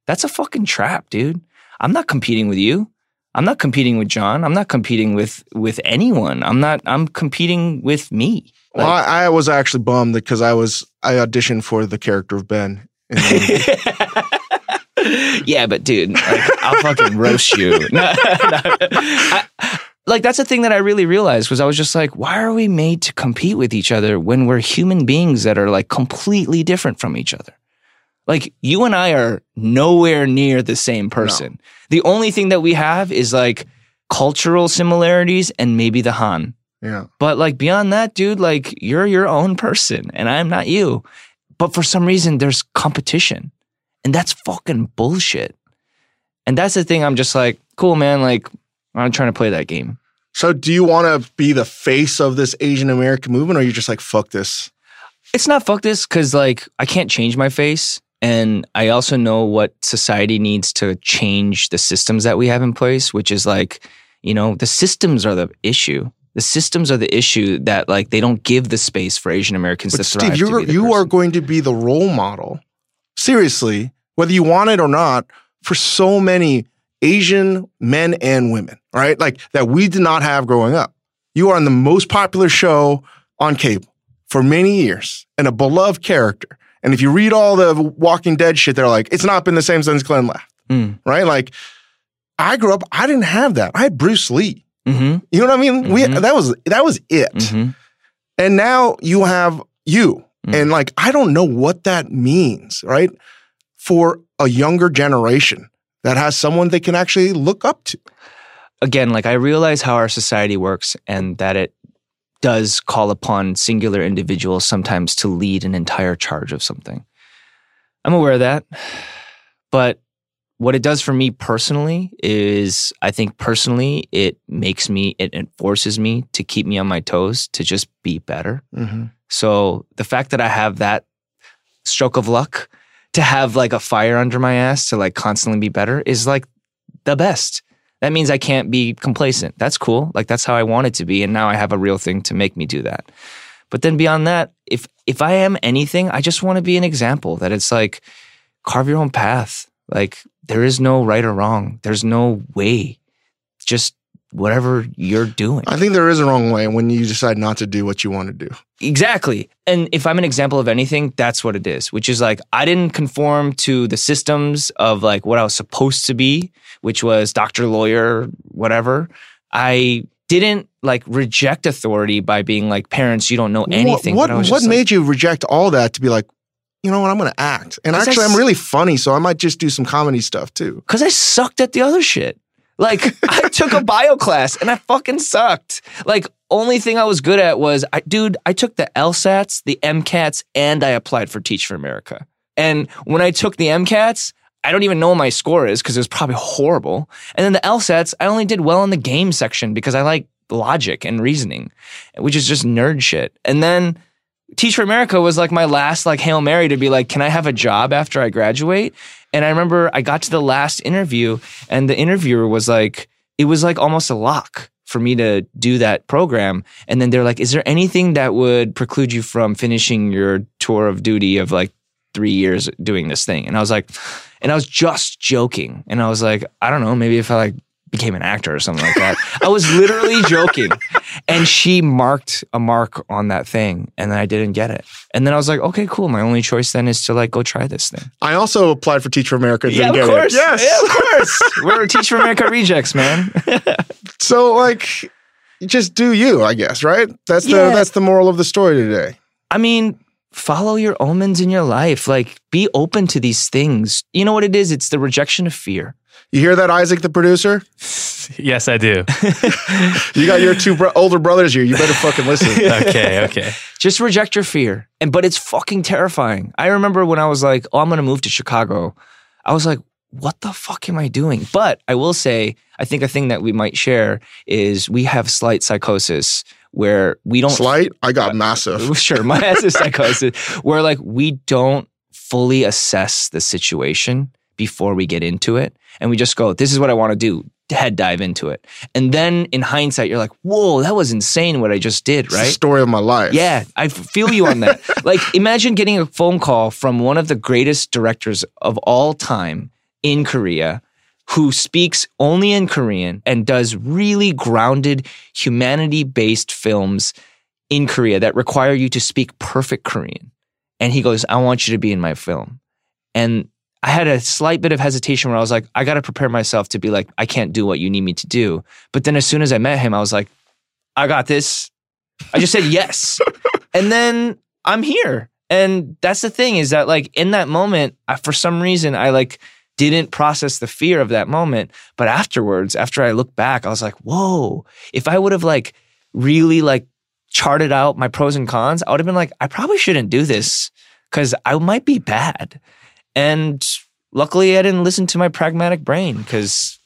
[SPEAKER 2] That's a fucking trap dude. I'm not competing with you I'm not competing with John. I'm not competing with with anyone. I'm not I'm competing with me.
[SPEAKER 1] Well, I, I was actually bummed because I was I auditioned for the character of Ben. in the movie.
[SPEAKER 2] yeah, but dude, like, I'll fucking roast you. No, no. I- like that's the thing that I really realized was I was just like, why are we made to compete with each other when we're human beings that are like completely different from each other? Like you and I are nowhere near the same person. The only thing that we have is like cultural similarities and maybe the Han.
[SPEAKER 1] yeah.
[SPEAKER 2] But like beyond that, dude, like you're your own person and I'm not you. But for some reason, there's competition. And that's fucking bullshit. And that's the thing I'm just like, cool, man. Like, I'm trying to play that game.
[SPEAKER 1] So, do you want to be the face of this Asian American movement, or are you just like fuck this?
[SPEAKER 2] It's not fuck this because like I can't change my face. And I also know what society needs to change the systems that we have in place, which is like, you know, the systems are the issue. The systems are the issue that like they don't give the space for Asian Americans
[SPEAKER 1] But
[SPEAKER 2] to thrive.
[SPEAKER 1] Steve, you're you are going to be the role model, seriously, whether you want it or not, for so many Asian men and women, right? Like that we did not have growing up. You are on the most popular show on cable for many years and a beloved character. And if you read all the Walking Dead shit, they're like, it's not been the same since Glenn left,
[SPEAKER 2] Mm.
[SPEAKER 1] right? Like, I grew up, I didn't have that. I had Bruce Lee.
[SPEAKER 2] Mm-hmm.
[SPEAKER 1] You know what I mean? We
[SPEAKER 2] Mhm.
[SPEAKER 1] that was that was it.
[SPEAKER 2] Mm-hmm.
[SPEAKER 1] And now you have you.
[SPEAKER 2] Mm.
[SPEAKER 1] And like, I don't know what that means, right? For a younger generation that has someone they can actually look up to.
[SPEAKER 2] again, like I realize how our society works and that it does call upon singular individuals sometimes to lead an entire charge of something. I'm aware of that. But what it does for me personally is I think personally it makes me, it enforces me to keep me on my toes to just be better. Mm-hmm. So the fact that I have that stroke of luck to have like a fire under my ass to like constantly be better is like the best. That means I can't be complacent. That's cool. Like that's how I want it to be and now I have a real thing to make me do that. But then beyond that, if if I am anything, I just want to be an example that it's like carve your own path. Like there is no right or wrong. There's no way. Just whatever you're doing.
[SPEAKER 1] I think there is a wrong way when you decide not to do what you want to do.
[SPEAKER 2] Exactly. And if I'm an example of anything, that's what it is, which is like I didn't conform to the systems of like what I was supposed to be, which was doctor, lawyer, whatever. I didn't like reject authority by being like parents, you don't know anything.
[SPEAKER 1] What what, what
[SPEAKER 2] just like-
[SPEAKER 1] made you reject all that to be like, you know what, I'm going to act. and actually, I'm really funny, so I might just do some comedy stuff too.
[SPEAKER 2] Because I sucked at the other shit. Like I took a bio class and I fucking sucked. Like only thing I was good at was I dude, I took the LSATs, the MCATs, and I applied for Teach for America. And when I took the MCATs, I don't even know what my score is because it was probably horrible. And then the LSATs, I only did well in the game section because I like logic and reasoning, which is just nerd shit. And then Teach for America was like my last like Hail Mary to be like, can I have a job after I graduate? And I remember I got to the last interview and the interviewer was like, it was like almost a lock for me to do that program. And then they're like, is there anything that would preclude you from finishing your tour of duty of like three years doing this thing? And I was like, and I was just joking. And I was like, I don't know, maybe if I like became an actor or something like that. I was literally joking. And she marked a mark on that thing and then I didn't get it. And then I was like, okay, cool. My only choice then is to like go try this thing.
[SPEAKER 1] I also applied for Teach for America.
[SPEAKER 2] Yeah, of
[SPEAKER 1] get it.
[SPEAKER 2] course.
[SPEAKER 1] Yes.
[SPEAKER 2] Yeah, of course. We're Teach for America rejects, man.
[SPEAKER 1] So like, just do you, I guess, right? That's the
[SPEAKER 2] Yeah.
[SPEAKER 1] that's the moral of the story today.
[SPEAKER 2] I mean, follow your omens in your life. Like, be open to these things. You know what it is? It's the rejection of fear.
[SPEAKER 1] You hear that, Isaac, the producer?
[SPEAKER 3] Yes, I do.
[SPEAKER 1] You got your two bro- older brothers here. You better fucking listen.
[SPEAKER 3] Okay, okay.
[SPEAKER 2] Just reject your fear. And but it's fucking terrifying. I remember when I was like, "Oh, I'm going to move to Chicago." I was like, "What the fuck am I doing?" But I will say, I think a thing that we might share is we have slight psychosis where we don't
[SPEAKER 1] Slight, I got uh, massive.
[SPEAKER 2] sure, my ass is psychosis, where like we don't fully assess the situation before we get into it. And we just go, this is what I want to do, head dive into it. And then in hindsight, you're like, whoa, that was insane what I just did, right?
[SPEAKER 1] story of my life.
[SPEAKER 2] Yeah, I feel you on that. like, imagine getting a phone call from one of the greatest directors of all time in Korea who speaks only in Korean and does really grounded, humanity based films in Korea that require you to speak perfect Korean. And he goes, I want you to be in my film. And I had a slight bit of hesitation where I was like, I got to prepare myself to be like, I can't do what you need me to do. But then as soon as I met him, I was like, I got this. I just said yes. and then I'm here. And that's the thing is that like in that moment, I, for some reason, I like didn't process the fear of that moment. But afterwards, after I look back, I was like, whoa, if I would have like really like charted out my pros and cons, I would have been like, I probably shouldn't do this because I might be bad. And luckily, I didn't listen to my pragmatic brain because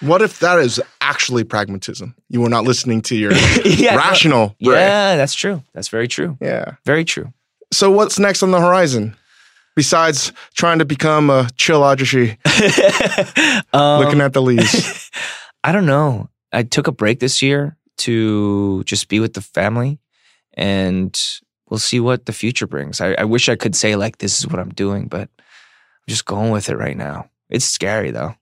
[SPEAKER 1] What if that is actually pragmatism? You were not listening to your
[SPEAKER 2] yeah,
[SPEAKER 1] rational brain.
[SPEAKER 2] yeah, that's true. That's very true.
[SPEAKER 1] Yeah.
[SPEAKER 2] Very true.
[SPEAKER 1] So what's next on the horizon? Besides trying to become a chilladrashi,
[SPEAKER 2] Um,
[SPEAKER 1] looking at the leaves.
[SPEAKER 2] I don't know. I took a break this year to just be with the family and we'll see what the future brings. I, I wish I could say, like, this is what I'm doing, but just going with it right now. It's scary though.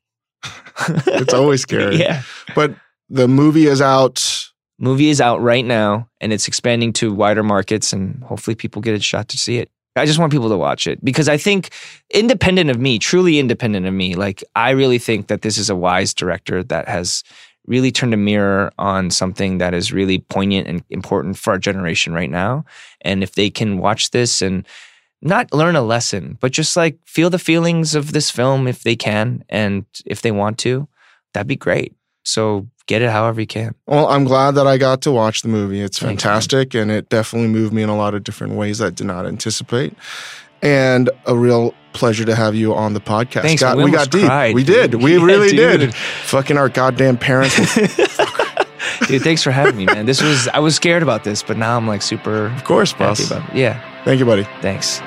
[SPEAKER 1] it's always scary.
[SPEAKER 2] Yeah.
[SPEAKER 1] But the movie is out.
[SPEAKER 2] Movie is out right now and it's expanding to wider markets and hopefully people get a shot to see it. I just want people to watch it because I think, independent of me, truly independent of me, like I really think that this is a wise director that has really turned a mirror on something that is really poignant and important for our generation right now. And if they can watch this and not learn a lesson, but just like feel the feelings of this film if they can and if they want to, that'd be great. So get it however you can.
[SPEAKER 1] Well, I'm glad that I got to watch the movie. It's fantastic and it definitely moved me in a lot of different ways that I did not anticipate. And a real pleasure to have you on the podcast.
[SPEAKER 2] Thanks,
[SPEAKER 1] Got-
[SPEAKER 2] we
[SPEAKER 1] we got deep.
[SPEAKER 2] cried,
[SPEAKER 1] we
[SPEAKER 2] dude.
[SPEAKER 1] did. We
[SPEAKER 2] Yeah,
[SPEAKER 1] really did. Fucking our goddamn parents.
[SPEAKER 2] Dude, thanks for having me, man. This was I was scared about this, but now I'm like super
[SPEAKER 1] of course, boss.
[SPEAKER 2] about it. Yeah,
[SPEAKER 1] Thank you, buddy.
[SPEAKER 2] thanks.